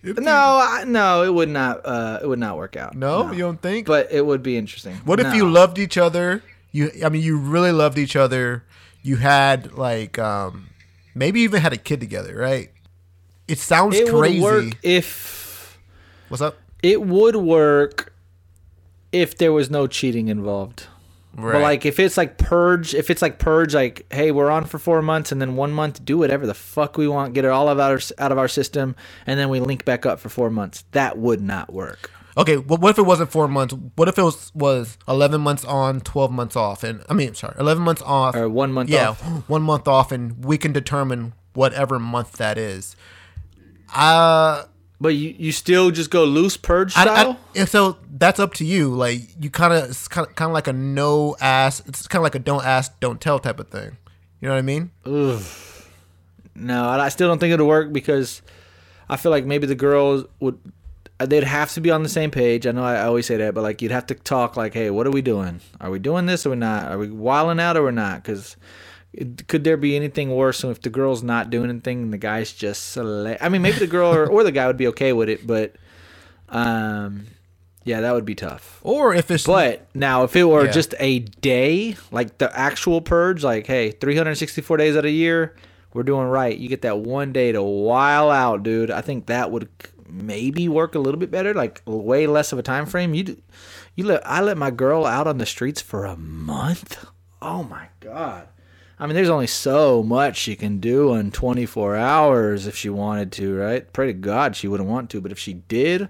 Speaker 10: It'd be-
Speaker 9: no, I, no, it would not. Uh, it would not work out.
Speaker 10: no, you don't think?
Speaker 9: but it would be interesting.
Speaker 10: what if you loved each other? You I mean you really loved each other. You had like um maybe even had a kid together, right? It sounds
Speaker 9: It
Speaker 10: crazy.
Speaker 9: would work if
Speaker 10: What's up?
Speaker 9: it would work if there was no cheating involved.
Speaker 10: Right.
Speaker 9: But like if it's like purge, if it's like purge, like hey, we're on for four months, and then one month do whatever the fuck we want, get it all of our out of our system, and then we link back up for four months. That would not work.
Speaker 10: Okay, well, what if it wasn't four months? What if it was was eleven months on, twelve months off, and I mean, sorry, eleven months off,
Speaker 9: Or one month
Speaker 10: yeah,
Speaker 9: off.
Speaker 10: one month off, and we can determine whatever month that is. Uh,
Speaker 9: But you, you still just go loose purge style.
Speaker 10: I, and so that's up to you. Like you kind of, it's kind of, kind of like a no ask. It's kind of like a don't ask, don't tell type of thing. You know what I mean?
Speaker 9: No, I I still don't think it'll work because I feel like maybe the girls would uh, they'd have to be on the same page. I know I always say that, but like you'd have to talk like, "Hey, what are we doing? Are we doing this or we're not? Are we wilding out or we're not?" Because could there be anything worse than if the girl's not doing anything and the guy's just select? I mean, maybe the girl or, or the guy would be okay with it, but um, yeah, that would be tough.
Speaker 10: Or if it's
Speaker 9: But now, if it were
Speaker 10: Yeah.
Speaker 9: just a day, like the actual purge, like hey, 364 days out of a year, we're doing right. You get that one day to while out, dude. I think that would maybe work a little bit better, like way less of a time frame. You, do- you let I let my girl out on the streets for a month. Oh my god. I mean, there's only so much she can do in 24 hours if she wanted to, right? Pray to God she wouldn't want to, but if she did,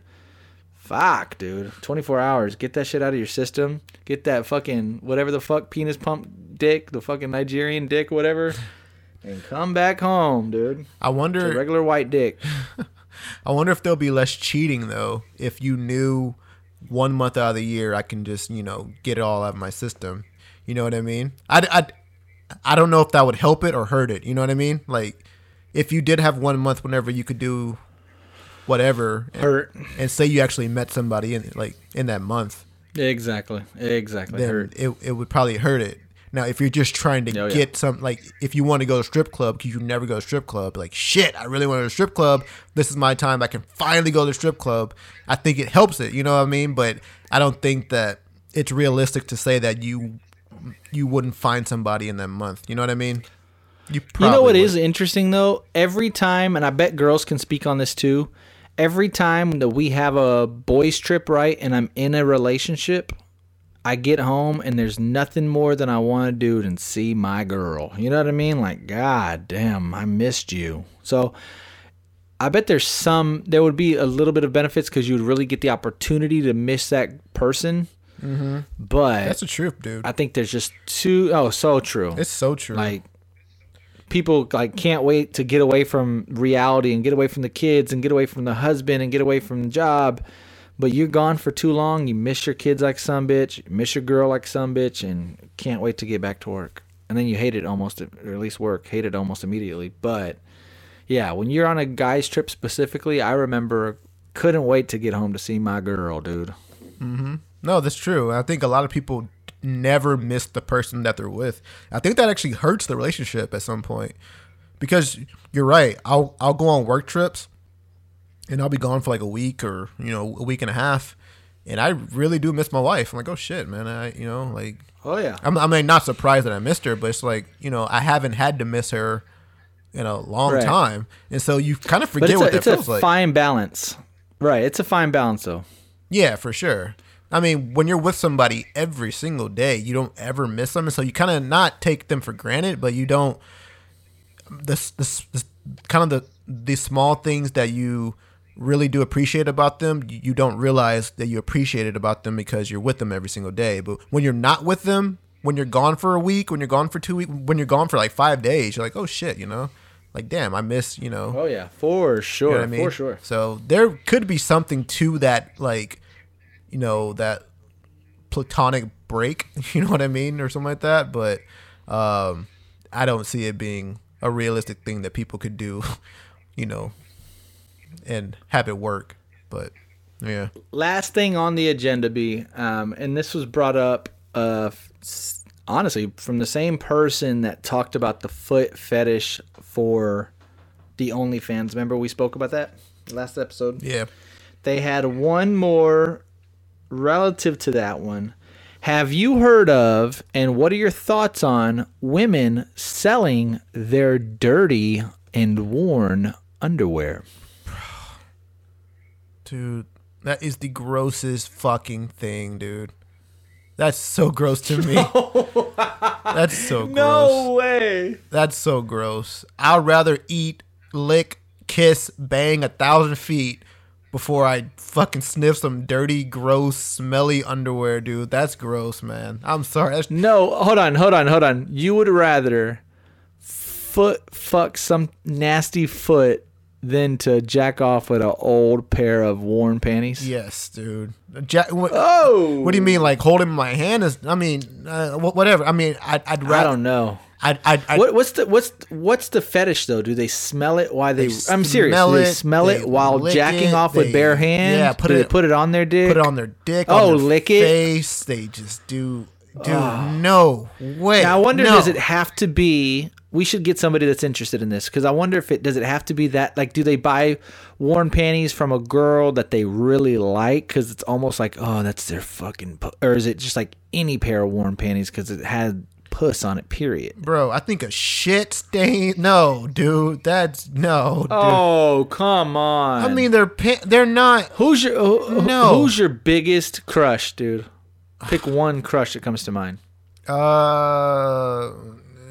Speaker 9: Fuck, dude. 24 hours. Get that shit out of your system. Get that fucking whatever the fuck penis pump dick, the fucking Nigerian dick, whatever, and come back home, dude.
Speaker 10: I wonder,
Speaker 9: regular white dick.
Speaker 10: I wonder if there'll be less cheating though. If you knew one month out of the year, I can just you know get it all out of my system. You know what I mean? I, I, I don't know if that would help it or hurt it. You know what I mean? Like if you did have one month whenever you could do whatever and,
Speaker 9: Hurt.
Speaker 10: and say you actually met somebody in like in that month,
Speaker 9: Exactly. Exactly.
Speaker 10: then
Speaker 9: Hurt.
Speaker 10: it it would probably hurt it. Now, if you're just trying to
Speaker 9: Oh, yeah.
Speaker 10: get some, like, if you want to go to strip club because you never go to strip club, like, shit, I really want to go to strip club. This is my time. I can finally go to strip club. I think it helps it. You know what I mean? But I don't think that it's realistic to say that you you wouldn't find somebody in that month. You know what I mean? You,
Speaker 9: You know what
Speaker 10: probably
Speaker 9: is interesting though? Every time, and I bet girls can speak on this too. Every time that we have a boys trip, right, and I'm in a relationship, I get home and there's nothing more than I want to do than see my girl. You know what I mean? Like, god damn, I missed you. So I bet there's some. There would be a little bit of benefits because you would really get the opportunity to miss that person. Mm-hmm. But
Speaker 10: That's the truth, dude.
Speaker 9: I think there's just too. Oh, so true
Speaker 10: it's so true.
Speaker 9: like people like can't wait to get away from reality and get away from the kids and get away from the husband and get away from the job but you're gone for too long you miss your kids like some bitch you miss your girl like some bitch and can't wait to get back to work and then you hate it almost or at least work hate it almost immediately but yeah when you're on a guy's trip specifically i remember couldn't wait to get home to see my girl dude
Speaker 10: No, that's true. I think a lot of people never miss the person that they're with. I think that actually hurts the relationship at some point. Because you're right. I'll I'll go on work trips and I'll be gone for like a week or, you know, a week and a half. And I really do miss my wife. I'm like, oh shit, man. I you know, like
Speaker 9: oh yeah
Speaker 10: I'm I mean not surprised that I missed her, but it's like, you know, I haven't had to miss her in a long
Speaker 9: Right.
Speaker 10: time. And so you kind of forget
Speaker 9: it's
Speaker 10: what
Speaker 9: a,
Speaker 10: that
Speaker 9: it's a
Speaker 10: feels like.
Speaker 9: fine balance right it's a fine balance though
Speaker 10: Yeah, for sure. I mean, when you're with somebody every single day, you don't ever miss them, and so you kind of not take them for granted, but you don't. This, this, this kind of the the small things that you really do appreciate about them, you, you don't realize that you appreciate it about them because you're with them every single day. But when you're not with them, when you're gone for a week, when you're gone for two weeks, when you're gone for like five days, you're like, oh shit, you know, like damn, I miss, you know,
Speaker 9: Oh yeah, for sure,
Speaker 10: you know what I mean?
Speaker 9: for sure.
Speaker 10: So there could be something to that, like, you know, that platonic break. You know what I mean, or something like that. But um, I don't see it being a realistic thing that people could do. You know, and have it work. But yeah,
Speaker 9: Last thing on the agenda, be, um, and this was brought up, uh, honestly, from the same person that talked about the foot fetish for the OnlyFans. Remember we spoke about that last episode.
Speaker 10: yeah.
Speaker 9: They had one more relative to that one. Have you heard of, and what are your thoughts on women selling their dirty and worn underwear?
Speaker 10: Dude, that is the grossest fucking thing, dude. That's so gross to me. That's so gross.
Speaker 9: No way.
Speaker 10: That's so gross. I'd rather eat, lick, kiss, bang a thousand feet before I fucking sniff some dirty, gross, smelly underwear, dude. That's gross, man. I'm sorry. That's
Speaker 9: No, hold on, hold on, hold on. You would rather foot fuck some nasty foot than to jack off with an old pair of worn panties?
Speaker 10: yes, dude. What,
Speaker 9: Oh,
Speaker 10: what do you mean? Like holding my hand is? I mean, uh, whatever. I mean, I'd, I'd
Speaker 9: I don't know.
Speaker 10: I'd, I'd, I'd,
Speaker 9: What, what's the what's what's the fetish though? Do they smell it while they?
Speaker 10: They
Speaker 9: I'm serious.
Speaker 10: smell
Speaker 9: Do they smell
Speaker 10: they
Speaker 9: it while jacking
Speaker 10: it,
Speaker 9: off with bare hands?
Speaker 10: yeah, put
Speaker 9: Do
Speaker 10: it-
Speaker 9: put it on their dick.
Speaker 10: put it on their dick.
Speaker 9: Oh,
Speaker 10: on their
Speaker 9: lick it?
Speaker 10: face. They just do. Dude, ah. no way.
Speaker 9: Now I wonder,
Speaker 10: no.
Speaker 9: does it have to be? We should get somebody that's interested in this because I wonder if it does. It have to be that? Like, do they buy worn panties from a girl that they really like because it's almost like, oh, that's their fucking, or is it just like any pair of worn panties because it had puss on it? Period.
Speaker 10: Bro, I think a shit stain. No, dude, that's no. Dude.
Speaker 9: Oh come on!
Speaker 10: I mean, they're pa- they're not.
Speaker 9: who's your who, who-
Speaker 10: No.
Speaker 9: Who's your biggest crush, dude? Pick one crush that comes to mind.
Speaker 10: Uh, uh,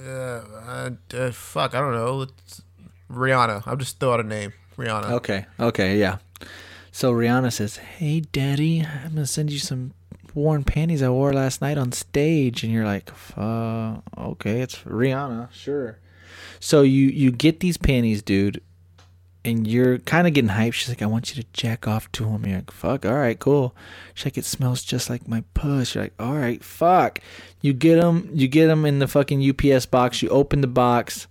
Speaker 10: uh, uh, fuck, I don't know. It's Rihanna. I'll just throw out a name. Rihanna.
Speaker 9: Okay. Okay. Yeah. So Rihanna says, "Hey, Daddy, I'm gonna send you some worn panties I wore last night on stage," and you're like, "Uh, okay, it's Rihanna, sure." So you you get these panties, dude, and you're kind of getting hyped. She's like, "I want you to jack off to them." You're like, "Fuck, all right, cool." She's like, "It smells just like my puss." You're like, "All right, fuck." You get them, you get them in the fucking UPS box. You open the box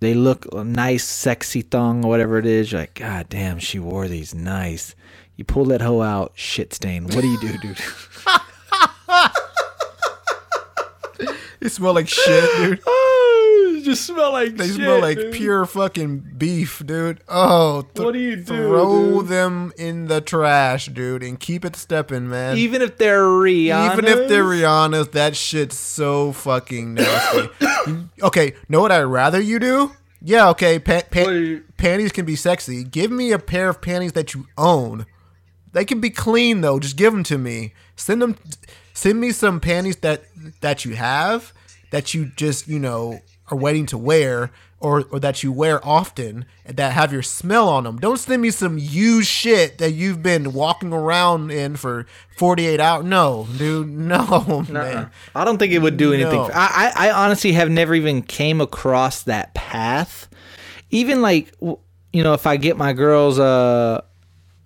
Speaker 9: they look nice, sexy thong or whatever it is. You're like, God damn, she wore these nice. You pull that hoe out, shit stain. What do you do, dude?
Speaker 10: They smell like shit, dude.
Speaker 9: Oh, just smell like
Speaker 10: They
Speaker 9: shit,
Speaker 10: smell like
Speaker 9: dude.
Speaker 10: pure fucking beef, dude. Oh, th-
Speaker 9: What do you do,
Speaker 10: Throw
Speaker 9: dude?
Speaker 10: them in the trash, dude, and keep it stepping, man.
Speaker 9: Even if they're Rihanna.
Speaker 10: Even if they're Rihanna's, that shit's so fucking nasty. okay, know what I'd rather you do? Yeah, okay, pa- pa- panties can be sexy. Give me a pair of panties that you own. They can be clean though. Just give them to me. Send them. Send me some panties that that you have that you just you know are waiting to wear or or that you wear often that have your smell on them. Don't send me some used shit that you've been walking around in for 48 hours. No, dude. No, man.
Speaker 9: I don't think it would do anything.
Speaker 10: No.
Speaker 9: I, I I honestly have never even came across that path. Even like you know, if I get my girls uh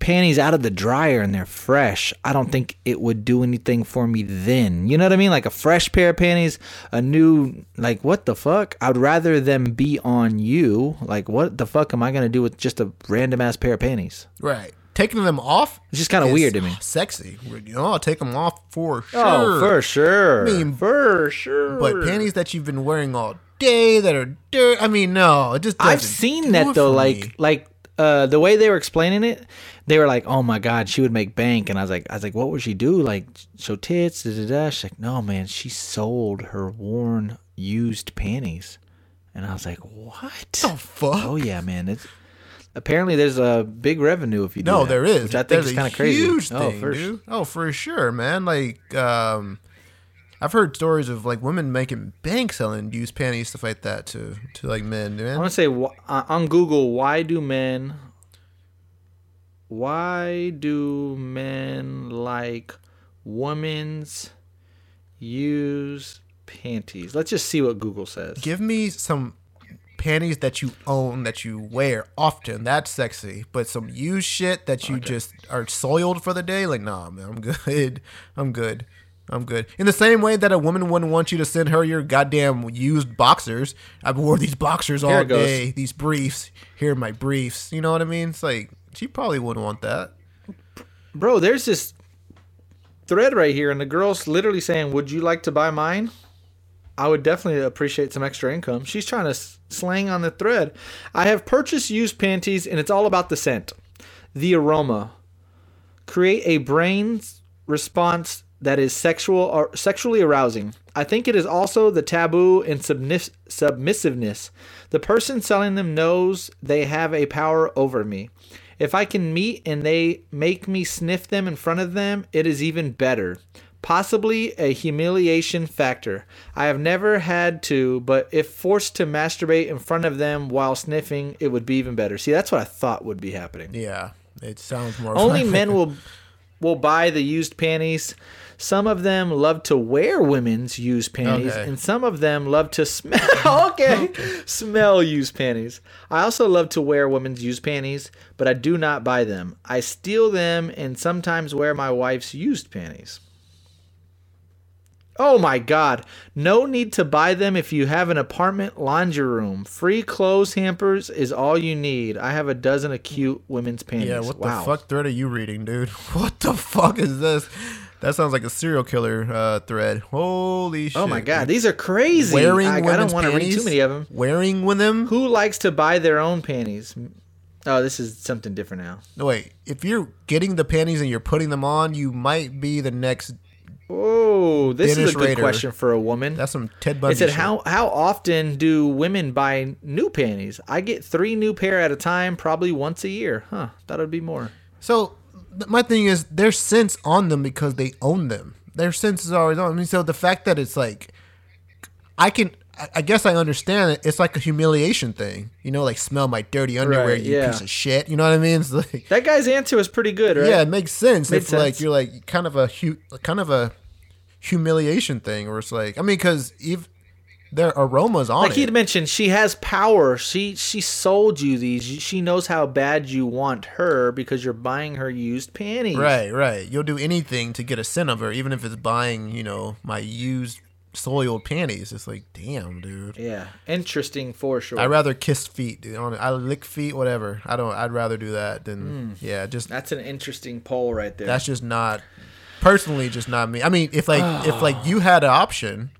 Speaker 9: panties out of the dryer and they're fresh, I don't think it would do anything for me then. You know what I mean? Like a fresh pair of panties, a new like what the fuck? I'd rather them be on you. Like what the fuck am I gonna do with just a random ass pair of panties?
Speaker 10: Right. Taking them off.
Speaker 9: It's just kinda weird to me.
Speaker 10: Sexy. You know, I'll take them off for sure.
Speaker 9: Oh, for sure.
Speaker 10: I mean,
Speaker 9: for sure.
Speaker 10: But panties that you've been wearing all day that are dirt. I mean, no, it just.
Speaker 9: I've seen that though, like
Speaker 10: me.
Speaker 9: like uh the way they were explaining it, they were like, "Oh my god, she would make bank," and I was like, "I was like, what would she do? Like show tits?" Da, da, da. She's like, "No, man, she sold her worn used panties," and I was like, "What
Speaker 10: the fuck?
Speaker 9: Oh yeah, man. It's apparently there's a big revenue if you do
Speaker 10: No,
Speaker 9: that,
Speaker 10: there is.
Speaker 9: which I think
Speaker 10: There's
Speaker 9: is kind of crazy.
Speaker 10: Huge
Speaker 9: oh,
Speaker 10: thing,
Speaker 9: for
Speaker 10: dude. Oh, for sure, man. Like, um, I've heard stories of like women making bank selling used panties, stuff like that, to to like men.
Speaker 9: I
Speaker 10: Man,
Speaker 9: want to say uh, on Google, why do men why do men like women's use panties? Let's just see what Google says.
Speaker 10: give me some panties that you own that you wear often. That's sexy. But some used shit that you just are soiled for the day, like, nah, man, I'm good. I'm good. I'm good. In the same way that a woman wouldn't want you to send her your goddamn used boxers. I've wore these boxers
Speaker 9: Here
Speaker 10: all
Speaker 9: it goes.
Speaker 10: day. These briefs. Here are my briefs. You know what I mean? It's like she probably wouldn't want that.
Speaker 9: Bro, there's this thread right here and the girl's literally saying, "Would you like to buy mine?" I would definitely appreciate some extra income. She's trying to slang on the thread. I have purchased used panties and it's all about the scent, the aroma. Create a brain response that is sexual or sexually arousing. I think it is also the taboo and submiss- submissiveness. The person selling them knows they have a power over me. If I can meet and they make me sniff them in front of them, it is even better. Possibly a humiliation factor. I have never had to, but if forced to masturbate in front of them while sniffing, it would be even better. See, that's what I thought would be happening.
Speaker 10: Yeah, it sounds more.
Speaker 9: Only men will will buy the used panties. Some of them love to wear women's used panties,
Speaker 10: Okay.
Speaker 9: and some of them love to smell. okay, smell used panties. I also love to wear women's used panties, but I do not buy them. I steal them and sometimes wear my wife's used panties. Oh my god. No need to buy them if you have an apartment laundry room. Free clothes hampers is all you need. I have a dozen of cute women's panties.
Speaker 10: Yeah, what
Speaker 9: wow.
Speaker 10: the fuck thread are you reading, dude? What the fuck is this? That sounds like a serial killer uh, thread. Holy shit!
Speaker 9: Oh my god, these are crazy.
Speaker 10: Wearing
Speaker 9: I, I don't want to read too many of them.
Speaker 10: Wearing with them?
Speaker 9: Who likes to buy their own panties? Oh, this is something different now.
Speaker 10: No, wait. If you're getting the panties and you're putting them on, you might be the next.
Speaker 9: Oh, this
Speaker 10: Dennis
Speaker 9: is a good
Speaker 10: Rader.
Speaker 9: question for a woman.
Speaker 10: That's some Ted Bundy.
Speaker 9: It said
Speaker 10: shit.
Speaker 9: how how often do women buy new panties? I get three new pair at a time, probably once a year. Huh? Thought it'd be more.
Speaker 10: So my thing is, there's sense on them because they own them. Their scents is always on. I mean, so the fact that it's like, I can, I- guess I understand it. It's like a humiliation thing, you know, like smell my dirty underwear,
Speaker 9: Right,
Speaker 10: you
Speaker 9: yeah.
Speaker 10: piece of shit. You know what I mean? It's like,
Speaker 9: That guy's answer was pretty good, right?
Speaker 10: yeah, it makes sense.
Speaker 9: Made
Speaker 10: it's like you're like kind of a hu- kind of a humiliation thing, where it's like, I mean, because if their aromas on it.
Speaker 9: like
Speaker 10: it,
Speaker 9: he'd mentioned, she has power. She she sold you these. She knows how bad you want her because you're buying her used panties.
Speaker 10: Right, right. You'll do anything to get a scent of her, even if it's buying, you know, my used soiled panties. It's like, damn, dude.
Speaker 9: Yeah, interesting for sure.
Speaker 10: I'd rather kiss feet, dude. I lick feet, whatever. I don't. I'd rather do that than
Speaker 9: Hmm.
Speaker 10: yeah. Just
Speaker 9: That's an interesting poll right there.
Speaker 10: that's just not personally just not me. I mean, if like if like you had an option,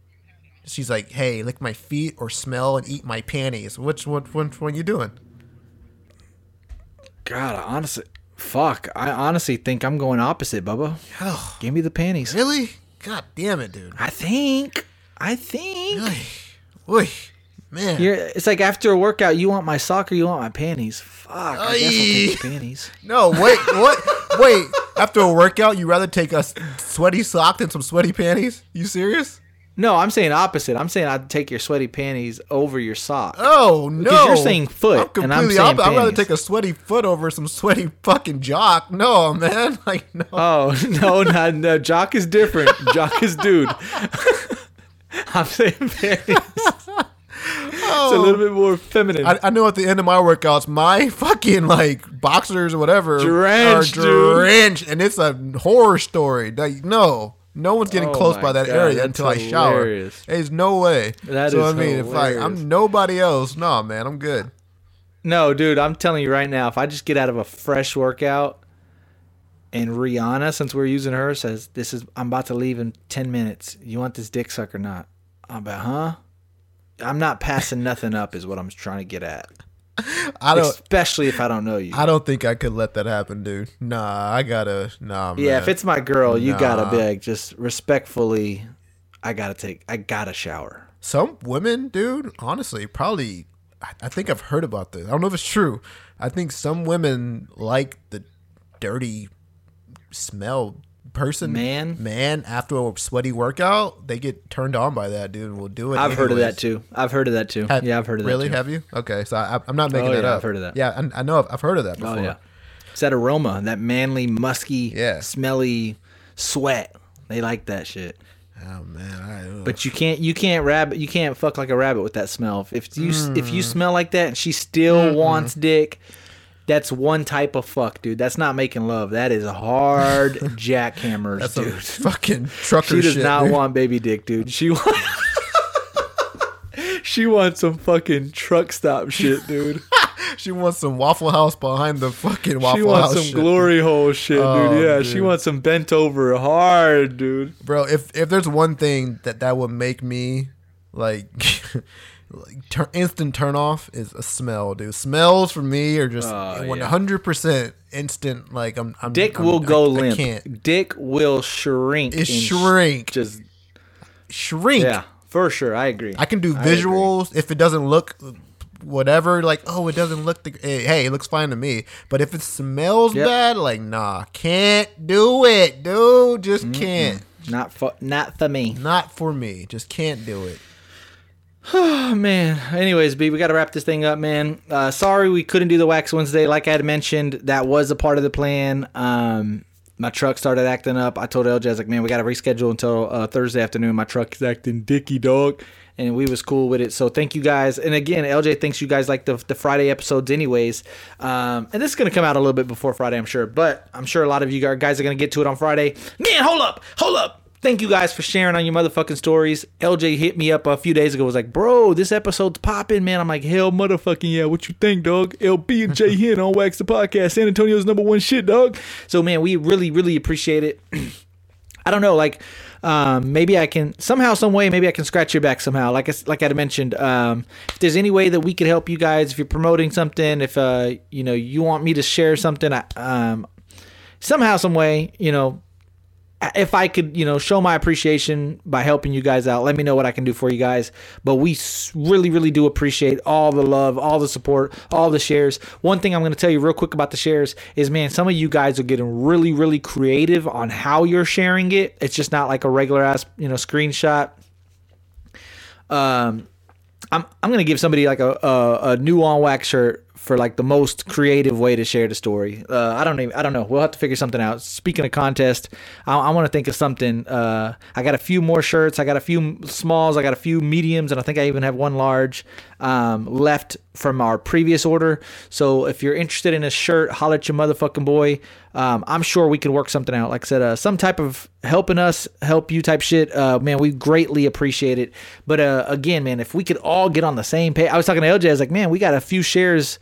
Speaker 10: she's like, "Hey, lick my feet or smell and eat my panties." Which what which one you doing?
Speaker 9: God, I honestly, fuck. I honestly think I'm going opposite, Bubba. Give me the panties.
Speaker 10: Really? God damn it, dude.
Speaker 9: I think. I think.
Speaker 10: Oy, man.
Speaker 9: You're, it's like after a workout, you want my sock or you want my panties. Fuck. I guess I'll take the panties.
Speaker 10: No, wait, what? wait. After a workout, you rather take a sweaty sock than some sweaty panties? You serious?
Speaker 9: No, I'm saying opposite. I'm saying I'd take your sweaty panties over your sock.
Speaker 10: Oh no!
Speaker 9: Because you're saying foot,
Speaker 10: I'm
Speaker 9: and I'm saying
Speaker 10: opposite. I'd rather take a sweaty foot over some sweaty fucking jock. No, man. Like no.
Speaker 9: Oh no, no, no! Jock is different. Jock is dude. I'm saying panties. It's a oh. little bit more feminine.
Speaker 10: I, I know at the end of my workouts, my fucking like boxers or whatever
Speaker 9: Drenched,
Speaker 10: are
Speaker 9: dude.
Speaker 10: drenched, and it's a horror story. Like, no, no one's getting
Speaker 9: Oh
Speaker 10: close by that
Speaker 9: God,
Speaker 10: area until I shower.
Speaker 9: hilarious.
Speaker 10: There's no way.
Speaker 9: That
Speaker 10: so
Speaker 9: is
Speaker 10: I mean, if like
Speaker 9: hilarious.
Speaker 10: I'm nobody else, no man, I'm good.
Speaker 9: No, dude, I'm telling you right now, if I just get out of a fresh workout and Rihanna, since we're using her, says, This is I'm about to leave in ten minutes. You want this dick suck or not? I'm about, huh? I'm not passing nothing up is what I'm trying to get at.
Speaker 10: I don't.
Speaker 9: Especially if I don't know you.
Speaker 10: I don't think I could let that happen, dude. Nah, I gotta. Nah, man.
Speaker 9: yeah, if it's my girl, you gotta
Speaker 10: Nah.
Speaker 9: beg. Just respectfully, I gotta take I gotta shower.
Speaker 10: some women, dude, honestly, probably. I- I think I've heard about this. I don't know if it's true. I think some women like the dirty smell person
Speaker 9: Man?
Speaker 10: man after a sweaty workout they get turned on by that dude We'll do it
Speaker 9: I've heard of that too. I've heard of that too.
Speaker 10: Have-
Speaker 9: yeah, I've heard of
Speaker 10: really
Speaker 9: that Really?
Speaker 10: have you okay so I, i'm not making
Speaker 9: Oh,
Speaker 10: that
Speaker 9: yeah,
Speaker 10: up
Speaker 9: I've heard of that.
Speaker 10: yeah I, I know I've, I've heard of that before
Speaker 9: Oh yeah, it's that aroma, that manly, musky,
Speaker 10: Yeah.
Speaker 9: smelly sweat. They like that shit.
Speaker 10: oh man I,
Speaker 9: But you can't, you can't rabbit, you can't fuck like a rabbit with that smell. If you if
Speaker 10: Mm.
Speaker 9: you smell like that and she still wants dick, that's one type of fuck, dude. That's not making love. That is hard jackhammers,
Speaker 10: that's
Speaker 9: dude.
Speaker 10: fucking trucker
Speaker 9: She does
Speaker 10: shit,
Speaker 9: not
Speaker 10: dude.
Speaker 9: want baby dick, dude. She wants. She wants some fucking truck stop shit, dude.
Speaker 10: she wants some waffle house behind the fucking waffle
Speaker 9: she wants
Speaker 10: house
Speaker 9: some
Speaker 10: shit.
Speaker 9: glory hole shit,
Speaker 10: Oh,
Speaker 9: dude. Yeah, she wants some bent over hard, dude.
Speaker 10: bro if if there's one thing that that would make me like like turn, instant turn off is a smell dude smells for me are just
Speaker 9: Oh,
Speaker 10: 100% instant like i'm, I'm
Speaker 9: Dick
Speaker 10: I'm-
Speaker 9: will
Speaker 10: I-
Speaker 9: go
Speaker 10: I,
Speaker 9: limp.
Speaker 10: can't
Speaker 9: Dick will shrink.
Speaker 10: It shrink.
Speaker 9: Just
Speaker 10: shrink
Speaker 9: yeah, for sure. I agree.
Speaker 10: i can do visuals if it doesn't look whatever like oh it doesn't look the eh, hey it looks fine to me but if it smells
Speaker 9: Yep.
Speaker 10: bad like nah can't do it dude just can't
Speaker 9: Not for not for me.
Speaker 10: not for me just can't do it
Speaker 9: Oh man. Anyways, B, we got to wrap this thing up, man. Uh, sorry we couldn't do the Wax Wednesday. Like I had mentioned, that was a part of the plan. Um, my truck started acting up. I told LJ, I was like, man, we got to reschedule until uh, Thursday afternoon. My truck is acting dicky dog. And we was cool with it. So thank you guys. And again, LJ thinks you guys like the, the Friday episodes anyways. Um, and this is going to come out a little bit before Friday, I'm sure. But I'm sure a lot of you guys are going to get to it on Friday. Man, hold up. Hold up. Thank you guys for sharing on your motherfucking stories. LJ hit me up a few days ago. Was like, bro, this episode's popping, man. I'm like, hell, motherfucking yeah. What you think, dog? LB and Jay Hen on Wax the Podcast, San Antonio's number one shit, dog. So man, we really, really appreciate it. I don't know, like um, maybe I can somehow, some way, maybe I can scratch your back somehow. Like I, like I mentioned, um, if there's any way that we could help you guys, if you're promoting something, if uh, you know you want me to share something, I, um, somehow, some way, you know, if I could, you know, show my appreciation by helping you guys out, let me know what I can do for you guys. But we really, really do appreciate all the love, all the support, all the shares. One thing I'm going to tell you real quick about the shares is, man, some of you guys are getting really, really creative on how you're sharing it. It's just not like a regular ass, you know, screenshot. Um, I'm I'm gonna give somebody like a a, a new on wax shirt for like the most creative way to share the story. Uh, I don't even I don't know. We'll have to figure something out. Speaking of contest, I, I want to think of something. Uh, I got a few more shirts. I got a few smalls. I got a few mediums, and I think I even have one large um, left from our previous order. So if you're interested in a shirt, holler at your motherfucking boy. Um, I'm sure we can work something out. Like I said, uh, some type of helping us help you type shit. Uh, man, we greatly appreciate it. But uh, again, man, if we could all get on the same page, I was talking to LJ. I was like, man, we got a few shares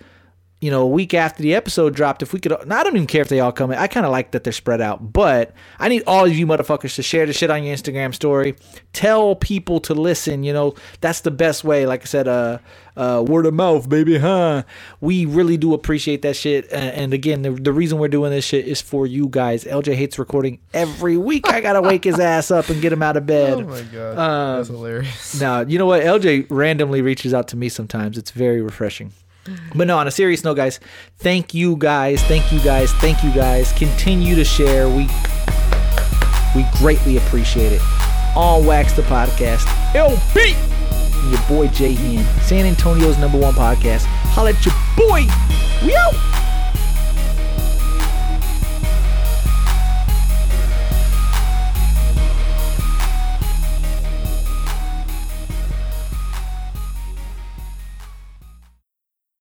Speaker 9: you know, a week after the episode dropped, if we could, I don't even care if they all come in. I kind of like that they're spread out, but I need all of you motherfuckers to share the shit on your Instagram story. Tell people to listen. You know, that's the best way. Like I said, uh, uh, word of mouth, baby, huh? We really do appreciate that shit. And, and again, the, the reason we're doing this shit is for you guys. LJ hates recording every week. I gotta wake his ass up and get him out of bed.
Speaker 10: Oh my god,
Speaker 9: Um,
Speaker 10: that's hilarious.
Speaker 9: Now, you know what? LJ randomly reaches out to me sometimes. It's very refreshing. But no, on a serious note, guys, thank you guys, thank you guys, thank you guys. Continue to share. We we greatly appreciate it. On Wax the Podcast. LB! Your boy Jay Hen. San Antonio's number one podcast. Holla at your boy. We out!